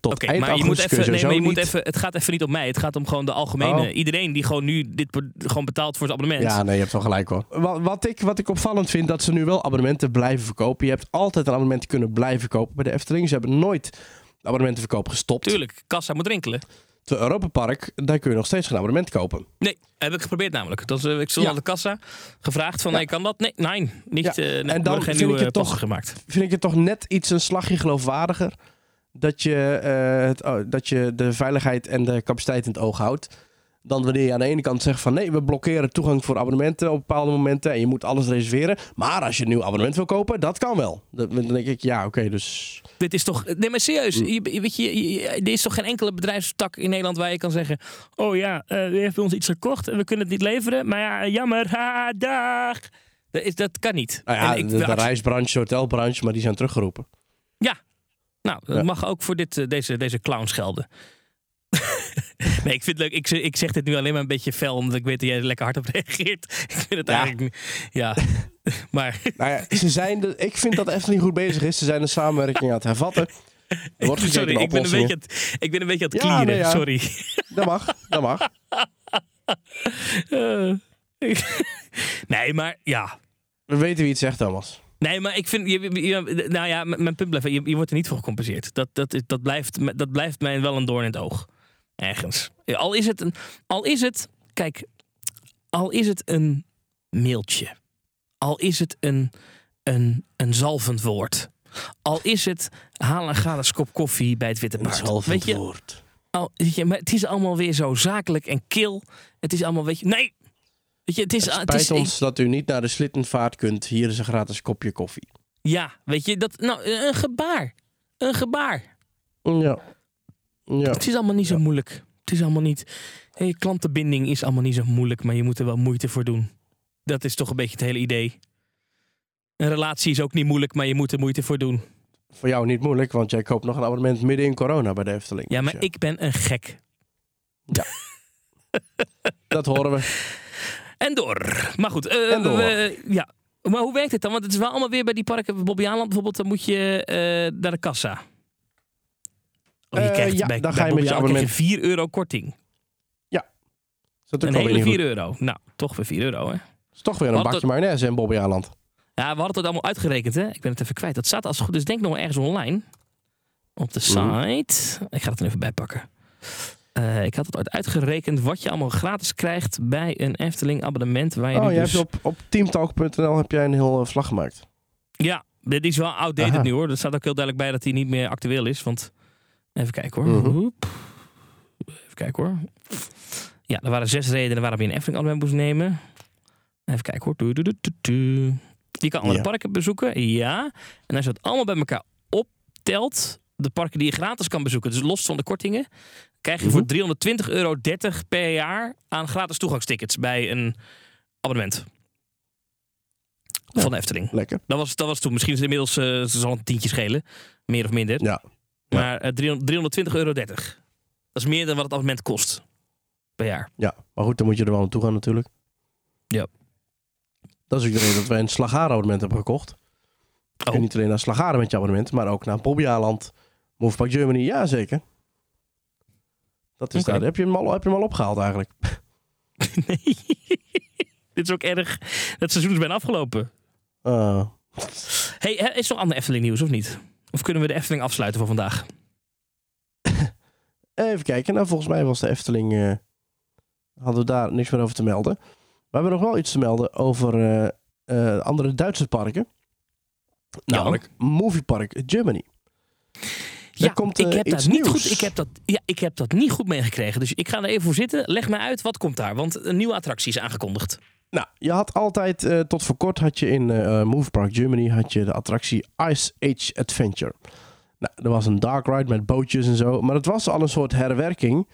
Tot eind maar je moet even, nee, maar je moet even, het gaat even niet om mij. Het gaat om gewoon de algemene. Oh. Iedereen die gewoon nu dit gewoon betaalt voor zijn abonnement. Ja, nee, je hebt wel gelijk hoor. Wat, wat, ik, wat ik opvallend vind, dat ze nu wel abonnementen blijven verkopen. Je hebt altijd een abonnement kunnen blijven kopen bij de Efteling. Ze hebben nooit abonnementenverkoop gestopt. Tuurlijk, kassa moet rinkelen. Het Europa Park, daar kun je nog steeds geen abonnement kopen. Nee, heb ik geprobeerd namelijk. Dat is, eh, ik stond Ja. aan de kassa, gevraagd van, Ja. nee, kan dat? Nee, nee, niet. Ja. eh, nee, En dan vind ik nieuwe het toch- gemaakt. Vind ik het toch net iets een slagje geloofwaardiger. Dat je, eh, het, oh, dat je de veiligheid en de capaciteit in het oog houdt. Dan wanneer je aan de ene kant zegt van nee, we blokkeren toegang voor abonnementen op bepaalde momenten. En je moet alles reserveren. Maar als je een nieuw abonnement wil kopen, dat kan wel. Dan denk ik, ja, oké, dus Dit is toch, nee, maar serieus, Mm. je, weet je, er is toch geen enkele bedrijfstak in Nederland waar je kan zeggen: Oh ja, eh u heeft bij ons iets gekocht en we kunnen het niet leveren, maar ja, jammer, ha, dag. Dat, is, dat kan niet. Nou ja, En ik- de, de reisbranche, hotelbranche, maar die zijn teruggeroepen. Nou, dat Ja. mag ook voor dit, eh, deze, deze clowns gelden. nee, ik vind het leuk. Ik, zeg- ik zeg dit nu alleen maar een beetje fel, omdat ik weet dat jij er lekker hard op reageert. ik vind het Ja. eigenlijk niet. Ja, maar. Nou ja, ze zijn de, ik vind dat Efteling goed bezig is. Ze zijn de samenwerking aan het hervatten. Er wordt Sorry, ik ben, een beetje aan het, ik ben een beetje aan het klieren. nee. Sorry. Dat mag, dat mag. Eh, nee, maar ja. We weten wie het zegt, Thomas. Nee, maar ik vind. Je, je- nou ja, mijn punt blijft. Je, je wordt er niet voor gecompenseerd. Dat, dat, is- dat, blijft, dat blijft mij wel een doorn in het oog. Ergens. Al is het een. Al is het. Kijk. Al is het een mailtje. Al is het een. Een, een zalvend woord. Al is het. Haal een gratis kop koffie bij het Witte Paard. Weet je, woord. al, weet je, maar het is allemaal weer zo zakelijk en kil. Het is allemaal, weet je. Nee! Weet je, het is. Het het spijt is ons dat u niet naar de Slittenvaart kunt. Hier is een gratis kopje koffie. Ja, weet je, dat, nou, een gebaar. Een gebaar. Ja. Ja. Het is allemaal niet zo moeilijk. Het is allemaal niet. Hey, klantenbinding is allemaal niet zo moeilijk, maar je moet er wel moeite voor doen. Dat is toch een beetje het hele idee. Een relatie is ook niet moeilijk, maar je moet er moeite voor doen. Voor jou niet moeilijk, want jij koopt nog een abonnement midden in corona bij de Efteling. Ja, maar Dus ik ben een gek. Dat horen we. En door. Maar goed, eh, En door. ja. Maar hoe werkt het dan? Want het is wel allemaal weer bij die parken. Bobby Aanland bijvoorbeeld, dan moet je eh, naar de kassa. Oh, je Eh, krijgt ja, bij, dan bij ga je met je je 4 euro korting. Is dat Een hele niet 4 goed? euro. Nou, toch weer 4 euro, hè? is toch weer een bakje mayonaise in Bobby Aland. Ja, we hadden het allemaal uitgerekend, hè? Ik ben het even kwijt. Dat staat als het goed is, denk ik nog ergens online. Op de Mhm. site. Ik ga het er even bij pakken. Eh, ik had het ooit uitgerekend wat je allemaal gratis krijgt bij een Efteling abonnement. Waar je Oh, jij dus... hebt op, op teamtalk.nl heb jij een heel eh, vlag gemaakt. Ja, dit is wel outdated Aha. nu hoor. Er staat ook heel duidelijk bij dat hij niet meer actueel is. Want even kijken hoor. Mhm. Even kijken hoor. Ja, er waren zes redenen waarom je een Efteling abonnement moest nemen. Even kijken hoor. Doe. Je kan andere Ja. parken bezoeken. Ja. En als je dat allemaal bij elkaar optelt. De parken die je gratis kan bezoeken. Dus los van de kortingen. Krijg je Mhm. voor 320,30 euro per jaar aan gratis toegangstickets bij een abonnement. Ja. Van de Efteling. Lekker. Dat was, dat was toen. Misschien is het inmiddels eh, ze zal een tientje schelen. Meer of minder. Ja. Maar eh, 300 320,30 euro. Dat is meer dan wat het abonnement kost. Per jaar. Ja, maar goed, dan moet je er wel naartoe gaan natuurlijk. Ja. Dat is ook de reden dat wij een Slagaren abonnement hebben gekocht. Oh. En niet alleen naar Slagaren met je abonnement, maar ook naar Bobby Aland, Movepark Germany. Ja, zeker. Dat is daar. Heb je, hem al, heb je hem al opgehaald eigenlijk? nee. Dit is ook erg. Dat seizoen is bijna afgelopen. Uh, Hey, is er nog ander Efteling nieuws of niet? Of kunnen we de Efteling afsluiten voor vandaag? even kijken. Nou, volgens mij was de Efteling... eh, hadden we daar niks meer over te melden. We hebben nog wel iets te melden over eh, eh, andere Duitse parken. Namelijk Moviepark Germany. Ja, komt, ik eh, heb dat iets niet nieuws. goed. Ik heb dat, ja, ik heb dat niet goed meegekregen. Dus ik ga er even voor zitten. Leg me uit, wat komt daar? Want een nieuwe attractie is aangekondigd. Nou, je had altijd, eh, tot voor kort had je in eh Move Park Germany had je de attractie Ice Age Adventure. Nou, er was een dark ride met bootjes en zo, maar het was al een soort herwerking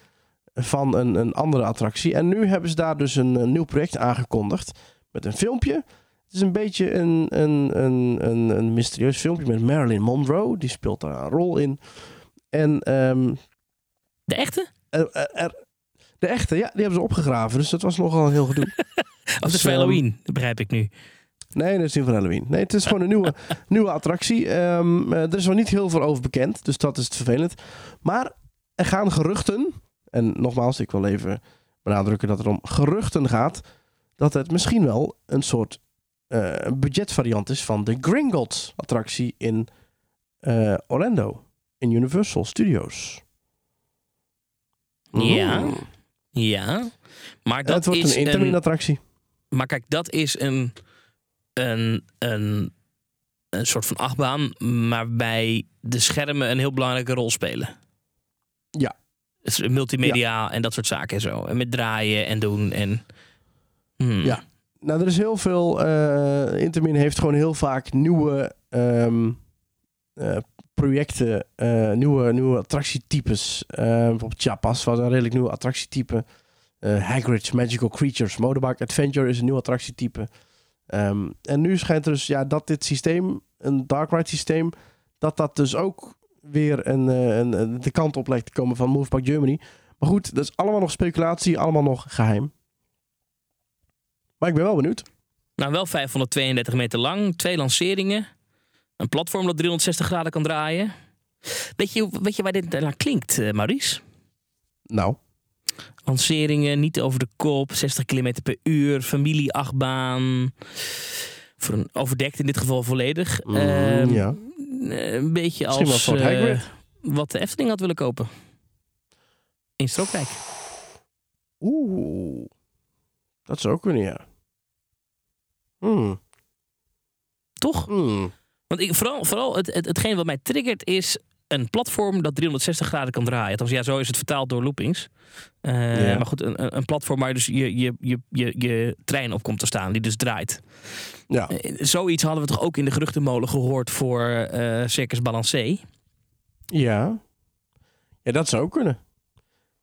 van een, een andere attractie. En nu hebben ze daar dus een, een nieuw project aangekondigd met een filmpje. Het is een beetje een, een, een, een, een mysterieus filmpje met Marilyn Monroe, die speelt daar een rol in. En ehm, De echte? er, de echte, ja, die hebben ze opgegraven, dus dat was nogal een heel gedoe. Of dat is Dus, voor ehm, Halloween, dat begrijp ik nu. Nee, dat is niet van Halloween. Nee, het is gewoon een nieuwe, nieuwe attractie. Ehm, eh, er is nog niet heel veel over bekend, dus dat is het vervelend. Maar er gaan geruchten, en nogmaals, ik wil even benadrukken dat het om geruchten gaat, dat het misschien wel een soort eh, budgetvariant is van de Gringotts attractie in eh, Orlando, in Universal Studios. Ja. Oeh. Ja. Maar dat het wordt is een interim attractie. Maar kijk, dat is een, een, een, een soort van achtbaan, waarbij de schermen een heel belangrijke rol spelen. Ja. Het is multimedia en dat soort zaken en zo. En met draaien en doen en... Hmm. Ja. Nou, er is heel veel. eh Intermin heeft gewoon heel vaak nieuwe ehm, eh, projecten, eh, nieuwe, nieuwe attractietypes. Bijvoorbeeld Chiapas was een redelijk nieuwe attractietype. Hagrid's Magical Creatures Motorbike Adventure is een nieuw attractietype. Ehm, en nu schijnt dus ja, dat dit systeem, een dark ride systeem, dat dat dus ook weer een, een, de kant op lijkt te komen van Move Park Germany. Maar goed, dat is allemaal nog speculatie, allemaal nog geheim. Maar ik ben wel benieuwd. Nou, wel 532 meter lang, twee lanceringen. Een platform dat 360 graden kan draaien. Weet je, weet je waar dit naar klinkt, eh, Maurice? Nou, Lanceringen, niet over de kop, 60 km per uur, familieachtbaan. Voor een overdekt in dit geval volledig. Mm, Ehm, ja. eh, Een beetje Misschien als eh, wat de Efteling had willen kopen. In Strookrijk. Oeh. Dat zou kunnen, ja. Hmm. Toch? Hmm. Want ik, vooral, vooral het, het, hetgeen wat mij triggert is een platform dat 360 graden kan draaien. Althans, ja, zo is het vertaald door loopings. Eh. Maar goed, een, een- platform waar dus je, je, je, je, je trein op komt te staan, die dus draait. Ja. Eh, zoiets hadden we toch ook in de geruchtenmolen gehoord voor eh, Circus Balancé. ja. Ja, dat zou ook kunnen.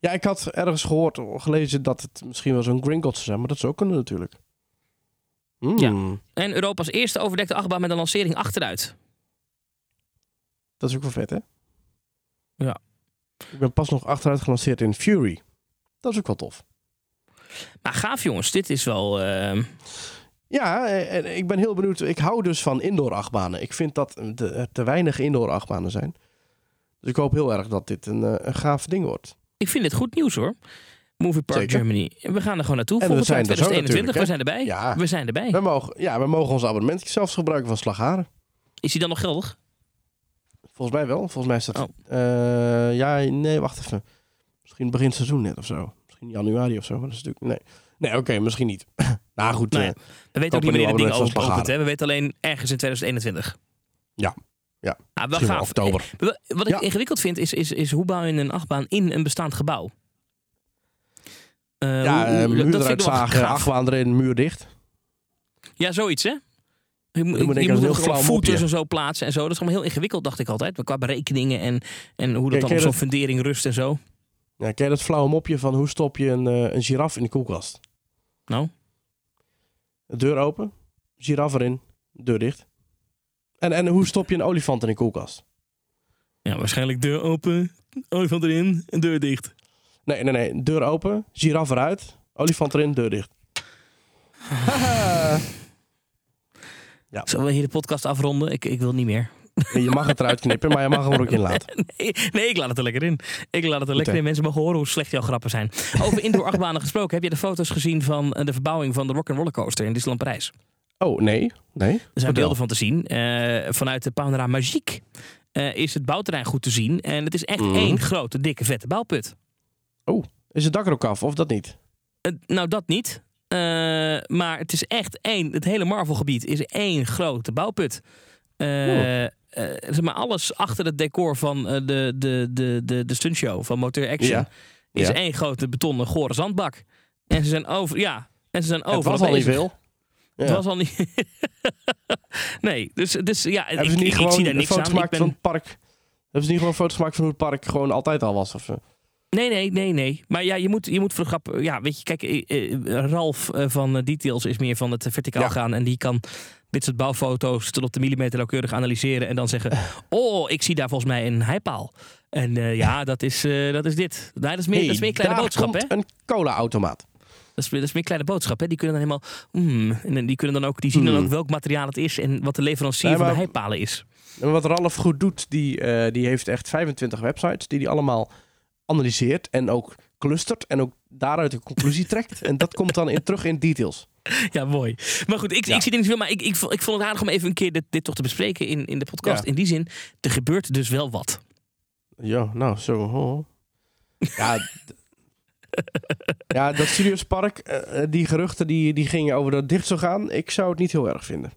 Ja, ik had ergens gehoord, gelezen dat het misschien wel zo'n Gringotts zou zijn, maar dat zou ook kunnen natuurlijk. Hmm. Ja. En Europa's eerste overdekte achtbaan met een lancering achteruit. Dat is ook wel vet, hè? Ja. Ik ben pas nog achteruit gelanceerd in Fury. Dat is ook wel tof. Maar gaaf jongens, dit is wel... eh, Ja, en ik ben heel benieuwd. Ik hou dus van indoor achtbanen. Ik vind dat er te weinig indoor achtbanen zijn. Dus ik hoop heel erg dat dit een, eh, een gaaf ding wordt. Ik vind dit goed nieuws hoor. Movie Park Zeker. Germany. We gaan er gewoon naartoe. En Volgend jaar zijn er zo 2021. We zijn erbij. Ja. We zijn erbij. We mogen, ja, we mogen ons abonnement zelfs gebruiken van Slagharen. Is die dan nog geldig? Volgens mij wel. Volgens mij is dat... Oh. eh, ja, nee, wacht even. Misschien begin seizoen net of zo. Misschien januari of zo. Maar dat is natuurlijk... Nee, nee oké, misschien niet. nou goed, eh, We weten ook niet wanneer dit nieuw ding abonnement open- van opent. Hè. We weten alleen ergens in 2021. Ja. Ja. Ah, gaaf. oktober. Eh, Wat ik Ja. ingewikkeld vind, is, is, is hoe bouw je een achtbaan in een bestaand gebouw? Eh, Ja, hoe- eh, hoe- muur eruit zagen, achtbaan erin, muur dicht. Ja, zoiets hè? Je moet, je moet heel flauw voeters en zo plaatsen en zo. Dat is allemaal heel ingewikkeld, dacht ik altijd. Qua berekeningen en, en hoe dat dan op zo'n fundering rust en zo. Ja, ken je dat flauwe mopje van hoe stop je een, een giraf in de koelkast? Nou, De deur open, giraf erin, deur dicht. En, en hoe stop je een olifant in een koelkast? ja, waarschijnlijk deur open, olifant erin en deur dicht. Nee, nee, nee. Deur open, giraf eruit, olifant erin, deur dicht. Haha. Zullen we hier de podcast afronden? Ik, ik wil niet meer. je mag het eruit knippen, maar je mag hem er ook in laten. Nee, nee, ik laat het er lekker in. Ik laat het er lekker in. Mensen mogen horen hoe slecht jouw grappen zijn. Over indoor achtbanen gesproken. Heb je de foto's gezien van de verbouwing van de Rock'n'Roller Coaster in Disneyland Parijs? Oh, nee. Nee. Er zijn beelden van te zien. Eh, vanuit de Panorama Magique eh, is het bouwterrein goed te zien. En het is echt Mhm. één grote, dikke, vette bouwput. Is het dak er ook af, of dat niet? Nou, dat niet. Eh, maar het is echt één. Het hele Marvel-gebied is één grote bouwput. Eh, eh, zeg maar alles achter het decor van de, de, de, de, de stuntshow van Motor Action Ja. is Ja. één grote betonnen gore zandbak. En ze zijn over, ja, en ze zijn Het overal was al niet veel. Ja. Was al niet. nee, dus, dus ja, Hebben ik, ze niet ik, ik gewoon zie daar niks foto aan. Gemaakt ben- van het park? Hebben ze niet gewoon foto's gemaakt van hoe het park gewoon altijd al was? Of? Nee, nee, nee, nee. Maar ja, je moet, je moet voor de grap... Ja, weet je, kijk, eh, eh, Ralf eh, van Details is meer van het verticaal Ja. gaan. En die kan dit soort bouwfoto's tot op de millimeter nauwkeurig analyseren. En dan zeggen, oh, ik zie daar volgens mij een heipaal. En ja, dat is, dat is dit. Nee, dat is meer, dat is meer een kleine boodschap, hè? een cola-automaat. Dat is, dat is meer kleine boodschap. Hè? Die kunnen dan helemaal. Mm, en die, kunnen dan ook, die zien dan Hmm. ook welk materiaal het is en wat de leverancier Nee, van de heipalen is. En wat Ralf goed doet, die, eh, die heeft echt 25 websites die hij allemaal analyseert en ook clustert en ook daaruit een conclusie trekt. En dat komt dan in, terug in details. Ja, mooi. Maar goed, ik, Ja. ik zie niet veel, maar ik, ik, vond- ik vond het aardig om even een keer dit, dit toch te bespreken in, in de podcast. Ja. In die zin, er gebeurt dus wel wat. Ja, nou, zo. oh. Ja, ja, dat Studiospark, eh, eh, die geruchten die, die gingen over dat het dicht zou gaan. Ik zou het niet heel erg vinden.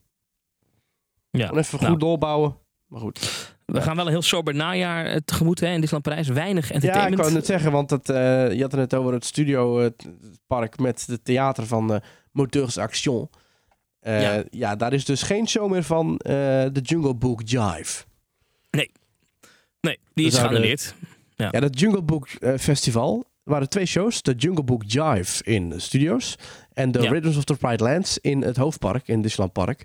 Ja. Gewoon even Nou. goed doorbouwen. Maar goed. We gaan wel een heel sober najaar eh, tegemoet hè, in Disneyland Parijs. Weinig Ja, ik entertainment. wou net zeggen, want het, eh, je had het net over het studio, het, het park met het theater van eh Moteurs Action. Eh, Ja. ja. daar is dus geen show meer van de Jungle Book Jive. nee, die We is geannuleerd. Ja, dat Jungle Book eh, Festival waren twee shows. De Jungle Book Jive in de studio's en de Ja. Rhythms of the Pride Lands in het hoofdpark, in Disneyland Park.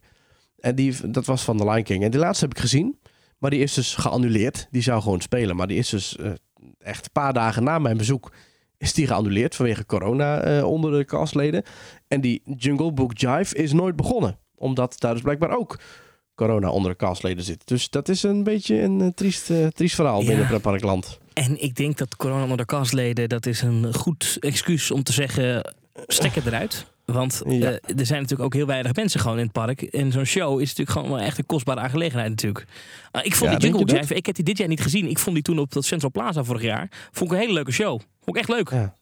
En die, dat was van The Lion King. En die laatste heb ik gezien, maar die is dus geannuleerd. Die zou gewoon spelen, maar die is dus eh, echt een paar dagen na mijn bezoek is die geannuleerd vanwege corona eh, onder de castleden. En die Jungle Book Jive is nooit begonnen, omdat daar dus blijkbaar ook corona onder de castleden zit. Dus dat is een beetje een eh, triest, triest verhaal Ja. binnen Pretparkland. En ik denk dat corona onder de kastleden, dat is een goed excuus om te zeggen, stekker eruit. Want Ja. eh, er zijn natuurlijk ook heel weinig mensen gewoon in het park. En zo'n show is natuurlijk gewoon wel echt een kostbare aangelegenheid natuurlijk. Ah, ik vond Ja, die Jungle? Jive, ik heb die dit jaar niet gezien. Ik vond die toen op dat Central Plaza vorig jaar. Vond ik een hele leuke show. Vond ik echt leuk. Ja.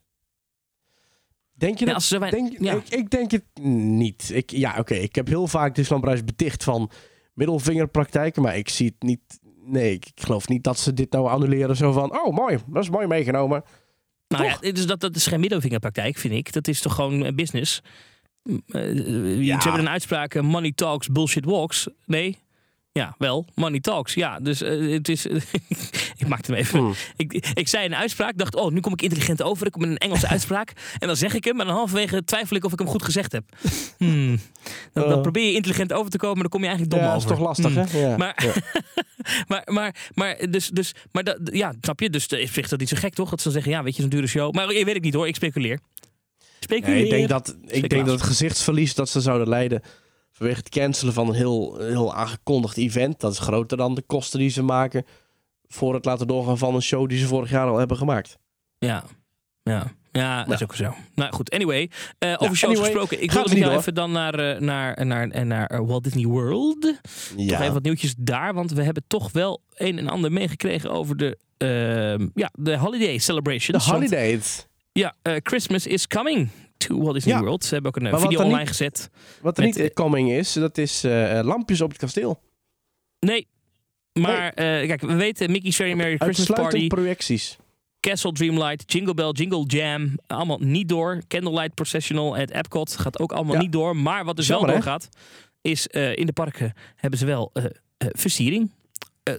Denk je dat? ze denk, ik, ik denk het niet. Ik, ja, oké. Ik heb heel vaak Disneyland Parijs beticht van middelvingerpraktijken, maar ik zie het niet. Nee, ik, ik geloof niet dat ze dit nou annuleren. Zo van, oh mooi, dat is mooi meegenomen. Nou ja, Toch? is, dat, dat is geen middelvingerpraktijk, vind ik. Dat is toch gewoon business. Ja. Ze hebben een uitspraak, eh, money talks, bullshit walks. Nee? Ja, wel. Money talks. Ja, dus eh, het is... ik maakte hem even... Hmm. Ik, ik zei een uitspraak, dacht, oh, nu kom ik intelligent over. Ik kom met een Engelse uitspraak. En dan zeg ik hem, en dan halverwege twijfel ik of ik hem goed gezegd heb. Hmm. Dan, dan Oh. probeer je intelligent over te komen, maar dan kom je eigenlijk dom Ja, dat is over. toch lastig, Hmm. hè? Ja. Maar, Ja. maar, maar, maar, dus, dus, maar dat, ja, snap je? Dus eh, ik vind dat niet zo gek, toch? Dat ze dan zeggen, ja, weet je, zo'n dure show. Maar ik weet ik niet hoor, ik speculeer. Speculeer. Nee, ik denk dat, ik denk dat het gezichtsverlies dat ze zouden leiden vanwege het cancelen van een heel, heel aangekondigd event, dat is groter dan de kosten die ze maken voor het laten doorgaan van een show die ze vorig jaar al hebben gemaakt. Ja, ja. Ja, dat Ja. is ook zo. Nou goed, anyway. eh, over shows anyway, gesproken. Ik met jou niet even dan naar, eh, naar, naar, naar, naar eh, Walt Disney World. Toch Ja. even wat nieuwtjes daar. Want we hebben toch wel een en ander meegekregen over de, ehm, ja, de holiday De celebrations. Want, holidays. ja, eh, Christmas is coming to Walt Disney Ja. World. Ze hebben ook een eh, Maar video online niet- gezet. Wat er Met, niet coming is, dat is eh, lampjes op het kasteel. Nee. Maar eh, kijk, we weten Mickey's Very Merry Christmas Party, projecties. Castle Dreamlight, Jingle Bell, Jingle Jam, allemaal niet door. Candlelight Processional at Epcot gaat ook allemaal Ja. niet door. Maar wat dus wel Jammer, hè? doorgaat, is eh, in de parken hebben ze wel eh, eh, versiering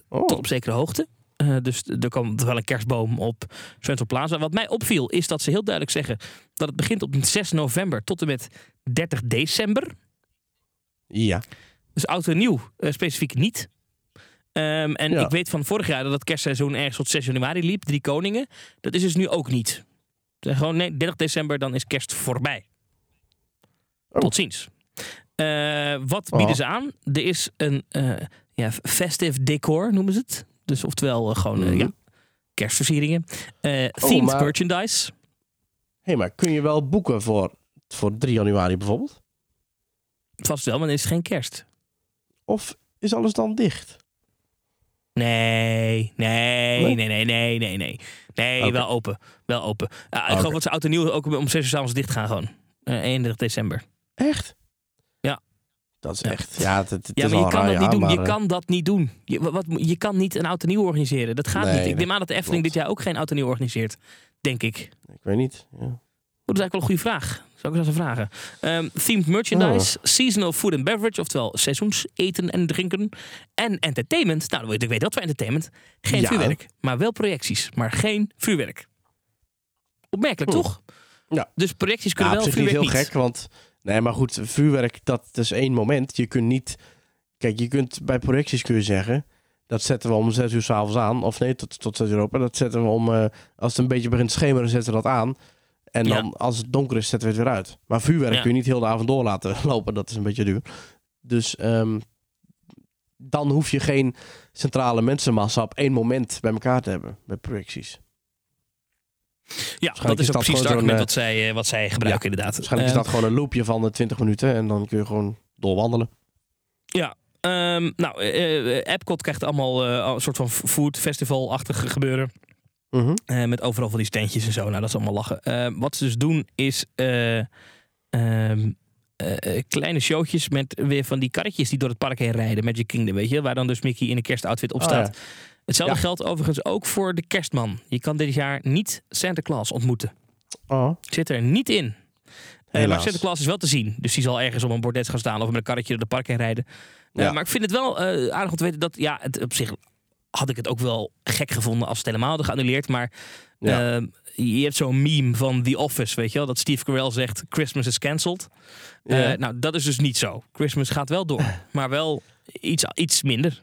Oh. tot op zekere hoogte. Eh, dus er komt wel een kerstboom op Central Plaza. Wat mij opviel is dat ze heel duidelijk zeggen dat het begint op 6 november tot en met 30 december. Ja. Dus oud en nieuw eh, specifiek niet. Ehm, en Ja. ik weet van vorig jaar dat het kerstseizoen ergens tot 6 januari liep. Drie koningen. Dat is dus nu ook niet. Gewoon nee, 30 december, dan is kerst voorbij. Oh. Tot ziens. Eh, wat bieden Oh. ze aan? Er is een ja, festive decor, noemen ze het. Dus oftewel eh, gewoon eh, Mhm. ja, kerstversieringen. Eh themed maar- merchandise. Hé, maar kun je wel boeken voor, voor 3 januari bijvoorbeeld? Vast wel, maar er is geen kerst. Of is alles dan dicht? Nee, nee, Nee? nee, nee, nee, nee, nee. Wel open. Wel open. Ja, ik geloof dat ze oud en nieuw ook om 6 uur s avonds dicht gaan gewoon. Eh 31 december. Echt? Ja. Dat is Ja. echt... Ja, het, het Ja, is maar je kan raar, dat niet ja, doen. maar, Je eh, kan dat niet doen. Je, wat, je kan niet een oud en nieuw organiseren. Dat gaat Nee, niet. Ik nee, neem aan dat de Efteling klopt. dit jaar ook geen oud en nieuw organiseert. Denk ik. Ik weet niet. Ja. Oh, dat is eigenlijk wel een goede vraag. Zou ik eens even vragen. Ehm, themed merchandise, Oh. seasonal food and beverage, oftewel seizoenseten en drinken. En entertainment. Nou, ik weet dat voor entertainment. Geen Ja. vuurwerk, maar wel projecties. Maar geen vuurwerk. Opmerkelijk, Hm. toch? Ja. Dus projecties Ja, kunnen op wel, zich niet vuurwerk heel niet. gek, want... Nee, maar goed, vuurwerk, dat is één moment. Je kunt niet... Kijk, je kunt bij projecties kun je zeggen... Dat zetten we om zes uur s'avonds aan. Of nee, tot, tot zes uur open. Dat zetten we om... eh, als het een beetje begint te schemeren, zetten we dat aan. En Ja. dan, als het donker is, zetten we het weer uit. Maar vuurwerk Ja. kun je niet heel de avond door laten lopen. Dat is een beetje duur. Dus ehm, dan hoef je geen centrale mensenmassa op één moment bij elkaar te hebben. Bij projecties. Ja, dat is ook dat precies het argument wat zij, eh, wat zij gebruiken inderdaad. Waarschijnlijk Eh, is dat gewoon een loopje van de 20 minuten. En dan kun je gewoon doorwandelen. Ja. Ehm, nou, eh, eh, Epcot krijgt allemaal eh, een soort van food festival-achtige gebeuren. Mhm. Eh, met overal van die standjes en zo. Nou, dat is allemaal lachen. Eh, wat ze dus doen is eh, ehm, eh, eh, kleine showtjes met weer van die karretjes die door het park heen rijden. Magic Kingdom, weet je. Waar dan dus Mickey in een kerstoutfit op Oh, staat. ja. Hetzelfde Ja. geldt overigens ook voor de kerstman. Je kan dit jaar niet Santa Claus ontmoeten. Oh. Zit er niet in. Eh, maar Helaas. Sinterklaas is wel te zien. Dus die zal ergens op een bordes gaan staan of met een karretje door de park heen rijden. Eh, maar ik vind het wel eh, aardig om te weten dat, ja, het, op zich had ik het ook wel gek gevonden als het helemaal hadden geannuleerd. Maar Ja. eh, je hebt zo'n meme van The Office, weet je wel, dat Steve Carell zegt Christmas is cancelled. Ja. nou, dat is dus niet zo. Christmas gaat wel door, maar wel iets, iets minder.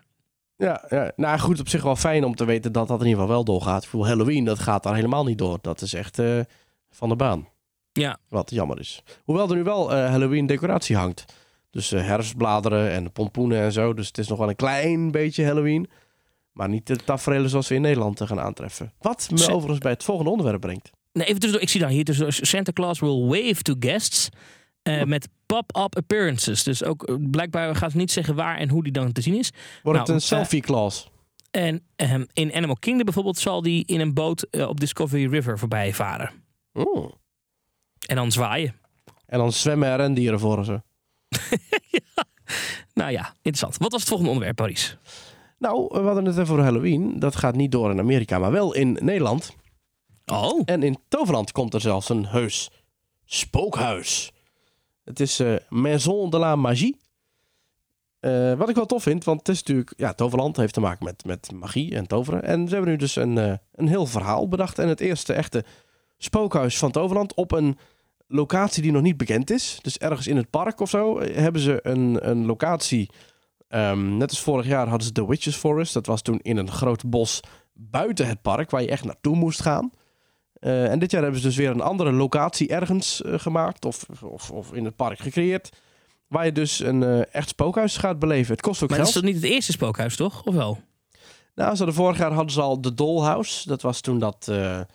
Ja, ja, nou goed, op zich wel fijn om te weten dat dat in ieder geval wel doorgaat. Ik voel Halloween, dat gaat daar helemaal niet door. Dat is echt eh, van de baan. Ja. Wat jammer is. Hoewel er nu wel eh, Halloween decoratie hangt. Dus eh, herfstbladeren en pompoenen en zo. Dus het is nog wel een klein beetje Halloween. Maar niet de tafereelen zoals we in Nederland gaan aantreffen. Wat me Ze- overigens bij het volgende onderwerp brengt. Nee, even tussendoor. Ik zie dan hier tussendoor. Santa Claus will wave to guests. eh, met pop-up appearances. Dus ook eh, blijkbaar gaan ze niet zeggen waar en hoe die dan te zien is. Wordt Nou, het een selfie clause? En ehm, in Animal Kingdom bijvoorbeeld zal die in een boot eh, op Discovery River voorbij varen. Oeh. En dan zwaaien. En dan zwemmen er rendieren voor ze. Nou ja, interessant. Wat was het volgende onderwerp, Paris? Nou, we hadden het even over Halloween. Dat gaat niet door in Amerika, maar wel in Nederland. Oh, En in Toverland komt er zelfs een heus spookhuis. Het is eh, Maison de la Magie. Eh, wat ik wel tof vind, want het is natuurlijk... Ja, Toverland heeft te maken met, met magie en toveren. En ze hebben nu dus een, eh, een heel verhaal bedacht. En het eerste echte spookhuis van Toverland op een locatie die nog niet bekend is. Dus ergens in het park of zo hebben ze een, een locatie... Ehm, net als vorig jaar hadden ze de Witches Forest. Dat was toen in een groot bos buiten het park, waar je echt naartoe moest gaan. Eh, en dit jaar hebben ze dus weer een andere locatie ergens eh, gemaakt of, of, of in het park gecreëerd. Waar je dus een eh, echt spookhuis gaat beleven. Het kost ook maar dat geld. is toch niet het eerste spookhuis, toch? Of wel? Nou, ze hadden vorig jaar hadden ze al de Dollhouse. Dat was toen dat, hoe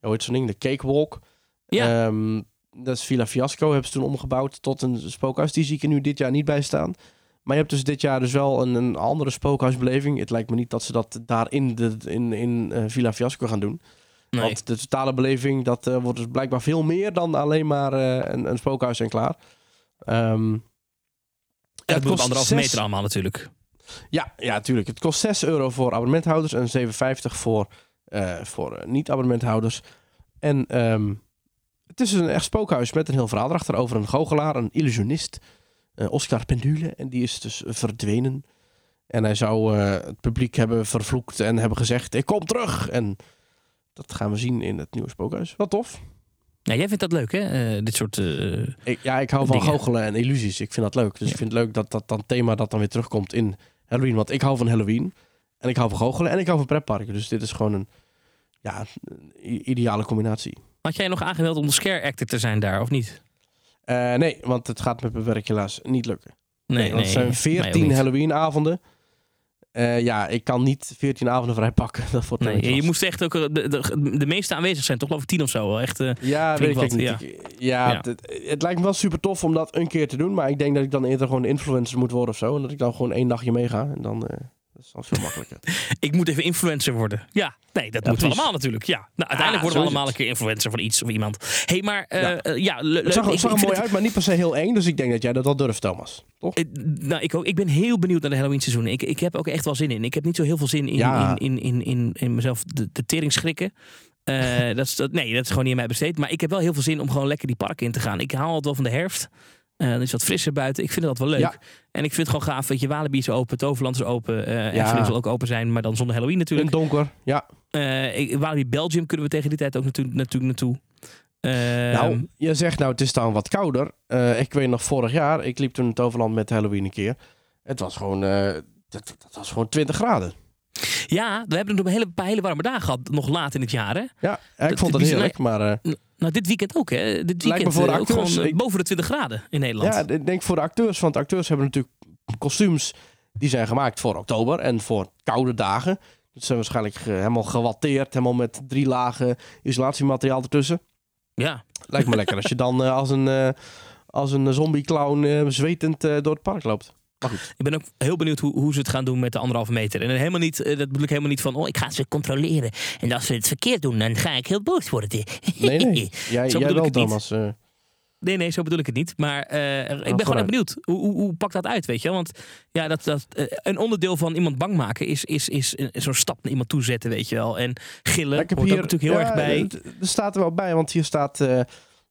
heet zo'n ding, de Cakewalk. Ja. Ehm, dat is Villa Fiasco, hebben ze toen omgebouwd tot een spookhuis. Die zie ik er nu dit jaar niet bij staan. Maar je hebt dus dit jaar dus wel een, een andere spookhuisbeleving. Het lijkt me niet dat ze dat daar in, de, in, in Villa Fiasco gaan doen. Nee. Want de totale beleving, dat eh, wordt dus blijkbaar veel meer dan alleen maar eh, een, een spookhuis en klaar. Ehm, Ja, het kost anderhalve zes- meter allemaal natuurlijk. Ja, ja, tuurlijk. Het kost 6 euro voor abonnementhouders en 7,50 voor, eh, voor niet-abonnementhouders. En ehm, het is een echt spookhuis met een heel verhaal erachter over een goochelaar, een illusionist, Oscar Pendule. En die is dus verdwenen. En hij zou het publiek hebben vervloekt en hebben gezegd, ik kom terug. En dat gaan we zien in het nieuwe spookhuis. Wat tof. Ja, jij vindt dat leuk, hè? Eh, dit soort... eh, Ik, ja, ik hou van Dingen. goochelen en illusies. Ik vind dat leuk. Dus Ja. ik vind het leuk dat dat dan thema dat dan weer terugkomt in Halloween. Want ik hou van Halloween. En ik hou van goochelen. En ik hou van pretparken. Dus dit is gewoon een, ja, een ideale combinatie. Had jij nog aangemeld om de scare actor te zijn daar, of niet? Eh, nee, want het gaat met mijn werk helaas niet lukken. Nee, want het zijn mij ook 14 niet. Halloween-avonden. Eh, ja, ik kan niet 14 avonden vrij pakken. Dat wordt Nee, je moest echt ook... eh, De, de, de meeste aanwezig zijn, toch geloof ik tien of zo. Echt, eh, Ja, weet ik niet. ja. Ja, Ja. Het, het lijkt me wel super tof om dat een keer te doen. Maar ik denk dat ik dan eerder gewoon influencer moet worden of zo. En dat ik dan gewoon één dagje meega. En dan... dat is veel makkelijker. ik moet even influencer worden. Ja, nee, dat Ja, moeten we allemaal natuurlijk. Ja, nou, uiteindelijk worden we allemaal het. een keer influencer van iets of iemand. hey, maar eh, Ja. eh, leuk. Het zag, Ik- het zag ik er mooi het- uit, maar niet per se heel eng. Dus ik denk dat jij dat wel durft, Thomas. Toch? Eh, nou, ik, ook, ik ben heel benieuwd naar de Halloween seizoen. Ik, ik heb ook echt wel zin in. Ik heb niet zo heel veel zin in, in, in, in, in, in mezelf de, de tering schrikken. Dat is, dat, nee, dat is gewoon niet aan mij besteed. Maar ik heb wel heel veel zin om gewoon lekker die parken in te gaan. Ik haal altijd wel van de herfst. Eh dan is wat frisser buiten. Ik vind dat wel leuk. Ja. En ik vind het gewoon gaaf. Weet je, Walibi is open, Toverland is open. eh Ja. Efteling zal ook open zijn, maar dan zonder Halloween In natuurlijk. het donker, ja. Ik- Walibi Belgium kunnen we tegen die tijd ook natuurlijk, natuurlijk naartoe. Eh, nou, je zegt nou, het is dan wat kouder. Ik weet nog vorig jaar, ik liep toen in Toverland met Halloween een keer. Het was gewoon, dat, dat was gewoon 20 graden. Ja, we hebben een hele, paar hele warme dagen gehad, nog laat in het jaar. Hè? Ja, ik vond het heerlijk, maar... eh, N- Nou, dit weekend ook, hè? Dit me weekend voor de eh, acteurs, gewoon ik- boven de 20 graden in Nederland. Ja, ik denk voor de acteurs. Want acteurs hebben natuurlijk kostuums die zijn gemaakt voor oktober en voor koude dagen. Dat zijn waarschijnlijk helemaal gewatteerd, helemaal met drie lagen isolatiemateriaal ertussen. ja. Lijkt me lekker als je dan eh, als een, als een zombie-clown eh, zwetend door het park loopt. Maar goed, Ik ben ook heel benieuwd hoe, hoe ze het gaan doen met de anderhalve meter. En helemaal niet, eh, dat bedoel ik helemaal niet van, oh, ik ga ze controleren. En als ze het verkeerd doen, dan ga ik heel boos worden. nee, nee. Jij, Zo jij bedoel ik wel, het niet. Thomas. eh. Nee, nee, zo bedoel ik het niet. Maar eh, ik ben gewoon echt benieuwd. Hoe, hoe, hoe pakt dat uit, weet je? wel? Want ja, dat, dat, een onderdeel van iemand bang maken is, is, is zo'n stap naar iemand toe zetten, weet je wel. En gillen ik heb hoort hier natuurlijk heel ja, erg bij. Er staat er wel bij, want hier staat.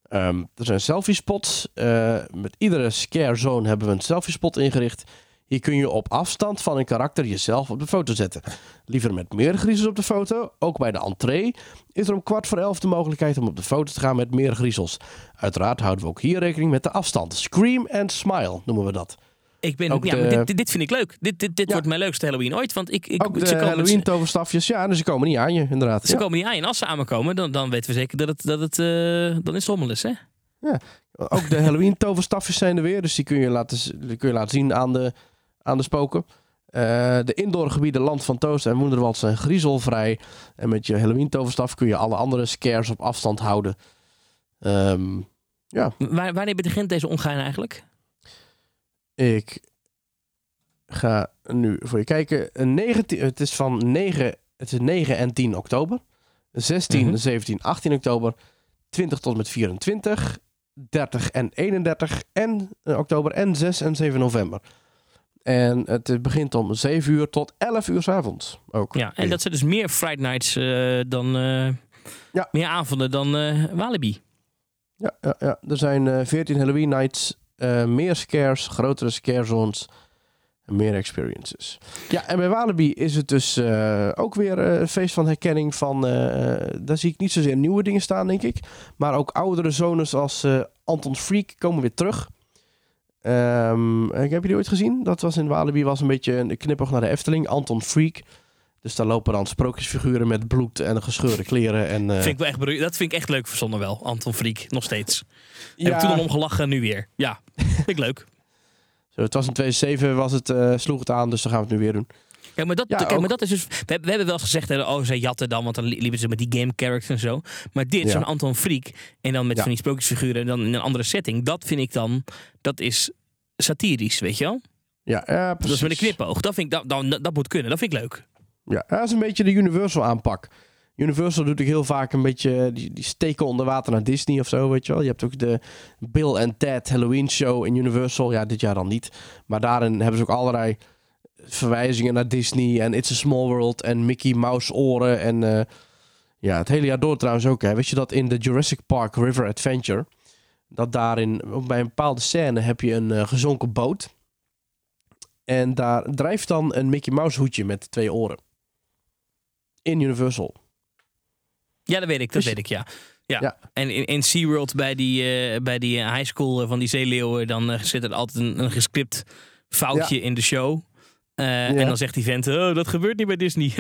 Ehm, er zijn selfie spots. Eh, met iedere scare zone hebben we een selfie spot ingericht. Hier kun je op afstand van een karakter jezelf op de foto zetten. Liever met meer griezels op de foto. Ook bij de entree is er om kwart voor elf de mogelijkheid om op de foto te gaan met meer griezels. Uiteraard houden we ook hier rekening met de afstand. Scream and smile noemen we dat. Ik ben, ook ja, de- maar dit, vind ik leuk. Dit, dit, dit Ja. wordt mijn leukste Halloween ooit. Want ik, ik, Ook ze de komen, Halloween toverstafjes. Ja, dus ze komen niet aan je inderdaad. Ze Ja. komen niet aan. En als ze aan me komen, dan, dan weten we zeker dat het, dat het eh, dan is het hommel is, hè? Ook de Halloween toverstafjes zijn er weer. Dus die kun je laten, die kun je laten zien aan de, aan de spoken. Eh, de indoorgebieden Land van Toast en Woenderwald zijn griezelvrij. En met je Halloween toverstaf kun je alle andere scares op afstand houden. Ehm, Waar, wanneer begint deze ongein eigenlijk? Ik ga nu voor je kijken. Een 19, het is van 9, het is 9 en 10 oktober. 16, Mhm. 17, 18 oktober. 20 tot en met 24. 30 en 31 en, eh, oktober. En 6 en 7 november. En het begint om 7 uur tot 11 uur 's avonds ook. Ja, en dat zijn dus meer Friday Nights eh, dan... Ja. Meer avonden dan eh Walibi. Ja, ja, ja. er zijn eh 14 Halloween nights, eh, meer scares, grotere scare zones meer experiences. Ja, en bij Walibi is het dus eh, ook weer eh, een feest van herkenning van, daar zie ik niet zozeer nieuwe dingen staan, denk ik. Maar ook oudere zones als Anton's Freak komen weer terug. Ehm, heb je die ooit gezien? Dat was in Walibi was een beetje een knipoog naar de Efteling, Anton Freak. Dus daar lopen dan sprookjesfiguren met bloed en gescheurde kleren. En, eh, Vind ik wel echt, dat vind ik echt leuk verzonnen wel. Anton Friek, nog steeds. ja, Heb ik toen al om gelachen, nu weer. Ja, vind ik leuk. Zo, het was in 2007, was het, eh, sloeg het aan, dus dan gaan we het nu weer doen. Kijk, maar dat, Ja, kijk, maar dat is dus... We, hebben- we hebben wel eens gezegd, hè, oh, zij jatten dan, want dan li- liepen ze met die game characters en zo. Maar dit, Ja. zo'n Anton Friek, en dan met Ja. van die sprookjesfiguren en dan in een andere setting. Dat vind ik dan, dat is satirisch, weet je wel? Ja, ja Dat precies. is met een knipoog. Dat, vind ik, dat, dat, dat moet kunnen, dat vind ik leuk. Ja, dat is een beetje de Universal aanpak. Universal doet ook heel vaak een beetje, die, die steken onder water naar Disney of zo, weet je wel. Je hebt ook de Bill and Ted Halloween show in Universal. Ja, dit jaar dan niet. Maar daarin hebben ze ook allerlei verwijzingen naar Disney en It's a Small World en Mickey Mouse oren. En eh, ja, het hele jaar door trouwens ook. Hè. Weet je dat in de Jurassic Park River Adventure, dat daarin, bij een bepaalde scène heb je een eh, gezonken boot. En daar drijft dan een Mickey Mouse hoedje met twee oren. In Universal. Ja, dat weet ik, dat Dus- weet ik, ja. Ja. Ja. En in, in SeaWorld bij die, eh, bij die high school eh, van die zeeleeuwen, dan eh, zit er altijd een, een gescript foutje in de show. Eh, En dan zegt die vent, oh, dat gebeurt niet bij Disney.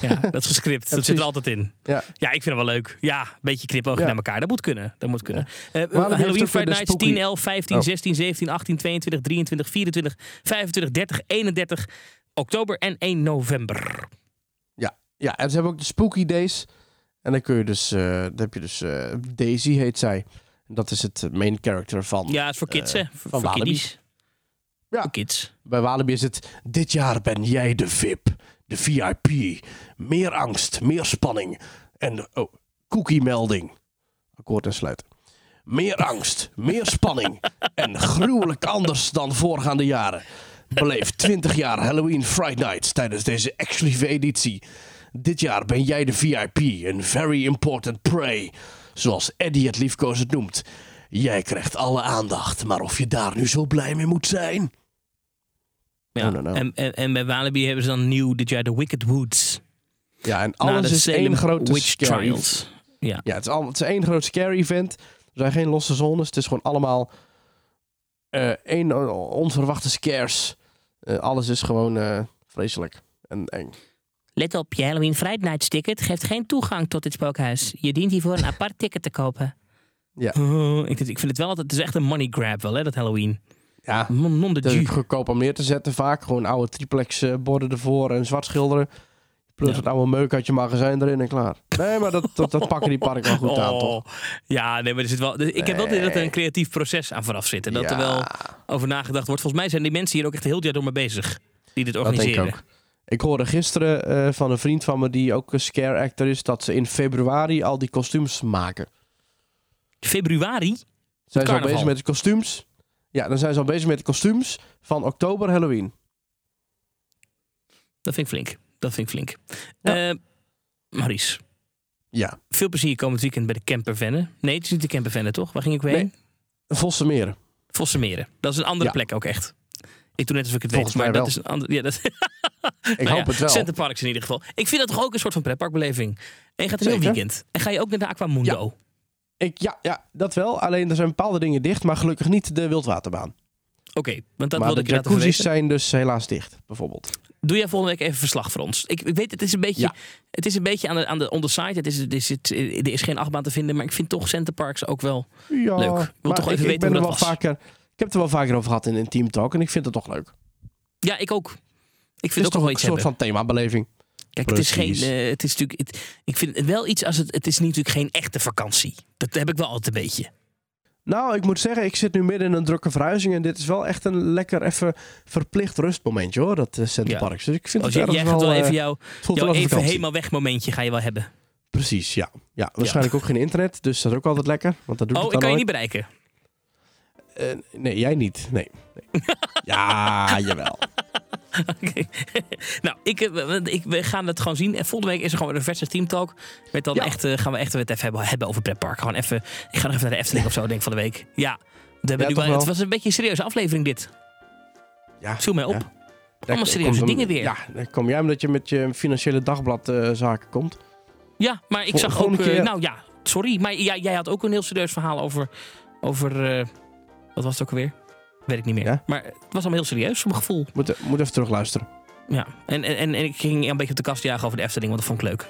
ja, dat is gescript. dat zit er altijd in. Ja. Ja, ik vind het wel leuk. Ja, een beetje knipoog Ja. naar elkaar. Dat moet kunnen. Dat moet kunnen. Halloween Friday Nights spooky- 10, 11, 15, Oh. 16, 17, 18, 22, 23, 24, 25, 30, 31 oktober en 1 november. Ja, en ze hebben ook de Spooky Days. En dan kun je dus, eh, dan heb je dus eh, Daisy heet zij. Dat is het main character van. Ja, het is voor kids, Eh, hè? Voor, van voor kiddies. Ja. Voor kids. Bij Walibi is het. Dit jaar ben jij de VIP, de VIP. Meer angst, meer spanning. En oh, cookie melding. Akkoord en sluiten. Meer angst, meer spanning. en gruwelijk anders dan voorgaande jaren. Beleef 20 jaar Halloween Friday Nights tijdens deze exclusieve editie. Dit jaar ben jij de VIP, een very important prey. Zoals Eddie het liefkozend noemt. Jij krijgt alle aandacht, maar of je daar nu zo blij mee moet zijn? Ja. no, no. En, en, en bij Walibi hebben ze dan nieuw dit jaar de Wicked Woods. Ja, en alles is één grote Witch scary Trials. Ja. Ja, het is, al, het is één groot scary event. Er zijn geen losse zones. Het is gewoon allemaal eh één onverwachte scares. Eh, alles is gewoon eh, vreselijk. En eng. Let op, je Halloween Friday Night ticket geeft geen toegang tot dit spookhuis. Je dient hiervoor een apart ticket te kopen. Ja. Oh, ik, ik vind het wel altijd, het is echt een money grab wel, hè, dat Halloween. Ja, Non non de goedkoop om neer te zetten vaak. Gewoon oude triplex borden ervoor en zwart schilderen. Ja. het oude meuk uit je magazijn erin en klaar. Nee, maar dat, dat, dat pakken die park wel goed aan, toch? Oh, Ja, nee, maar er zit wel. Ik heb wel dat er een creatief proces aan vooraf zit. En dat er wel over nagedacht wordt. Volgens mij zijn die mensen hier ook echt heel jaar door mee bezig. Die dit Dat denk ik organiseren. ook. Ik hoorde gisteren eh, van een vriend van me die ook een scare actor is, dat ze in februari al die kostuums maken. Februari? Zijn ze al bezig met de kostuums? Ja, dan zijn ze al bezig met de kostuums van oktober Halloween. Dat vind ik flink. Dat vind ik flink. Ja. Eh, Maurice, Ja, veel plezier komend weekend bij de campervennen. Nee, het is niet de campervennen, toch? Waar ging ik weer heen? Nee. Vossenmeren. Vossenmeren. Dat is een andere Ja. plek ook echt. Ik doe net alsof ik het Volgens weet, maar mij dat wel. is een andere. Ja, dat, Ik Nou hoop ja, het wel. Center Parks in ieder geval. Ik vind dat toch ook een soort van pretparkbeleving. En je gaat een heel weekend. En ga je ook naar de Aquamundo. Ik, ja, ja, dat wel. Alleen er zijn bepaalde dingen dicht, maar gelukkig niet de wildwaterbaan. Oké, want dat maar wilde de ik jacuzzis zijn dus helaas dicht, bijvoorbeeld. Doe jij volgende week even verslag voor ons? Ik, ik weet, het is een beetje, Ja. het is een beetje aan de, aan de on the side. Het is, het is, het, er is geen achtbaan te vinden, maar ik vind toch Center Parks ook wel. Ja, Leuk. Ik wil toch even ik, weten ik ben hoe er dat was. vaker. Ik heb het er wel vaker over gehad in een Team Talk en ik vind het toch leuk. Ja, ik ook. Ik vind het ook toch wel een iets soort hebben. van themabeleving. Kijk, het is geen. Eh, het is natuurlijk. Het, ik vind het wel iets als het. Het is natuurlijk geen echte vakantie. Dat heb ik wel altijd een beetje. Nou, ik moet zeggen, ik zit nu midden in een drukke verhuizing en dit is wel echt een lekker even verplicht rustmomentje hoor, dat uh, Center Ja. Parks. Dus ik vind Als het jij, jij gaat wel wel, even eh, jouw, jouw als even vakantie. helemaal weg momentje ga je wel hebben. Precies, ja. ja. Waarschijnlijk ook geen internet, dus dat is ook altijd lekker. Want dat doe Oh, ik kan je niet bereiken. Eh, nee, jij niet. Nee. nee. ja, jawel. Oké. nou, ik, eh, ik, we gaan het gewoon zien. En volgende week is er gewoon een versus teamtalk. Met dan Ja. echt, eh, gaan we echt het even hebben, hebben over pretpark. Gewoon even, ik ga nog even naar de Efteling of zo, denk ik, van de week. Ja, we Ja, nu wel, het was een beetje een serieuze aflevering dit. Ja, Viel mij op. ja. Allemaal serieuze dingen weer. Ja, dan kom jij omdat je met je financiële dagbladzaken komt. Ja, maar ik Vol- zag ook... eh, nou ja, sorry. Maar jij had ook een heel serieus verhaal over... over eh, wat was het ook alweer? Weet ik niet meer. Ja? Maar het was allemaal heel serieus, voor mijn gevoel. Moet, moet even terugluisteren. Ja. En, en, en, ik ging een beetje op de kast jagen over de Efteling, want dat vond ik leuk.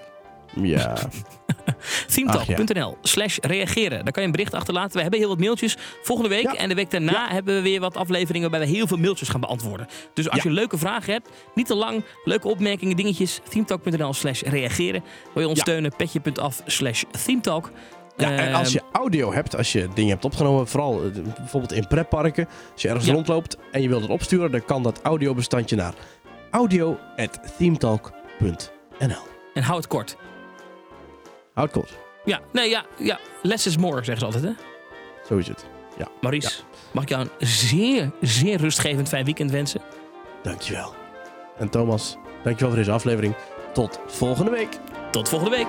Ja. Themetalk.nl slash reageren. Daar kan je een bericht achterlaten. We hebben heel wat mailtjes. Volgende week Ja. en de week daarna hebben we weer wat afleveringen waarbij we heel veel mailtjes gaan beantwoorden. Dus als Ja. je leuke vragen hebt, niet te lang, leuke opmerkingen, dingetjes, themetalk.nl slash reageren. Wil je ons steunen, petje.af slash themetalk. Ja, en Ehm, als je audio hebt, als je dingen hebt opgenomen, vooral eh, bijvoorbeeld in pretparken, als je ergens Ja. rondloopt en je wilt het opsturen, dan kan dat audiobestandje naar audio.themetalk.nl. En hou het kort. Houd kort. Ja, nee, ja, ja. Less is more, zeggen ze altijd, hè? Zo is het. Maurice, mag ik jou een zeer, zeer rustgevend fijn weekend wensen? Dankjewel. En Thomas, dankjewel voor deze aflevering. Tot volgende week. Tot volgende week.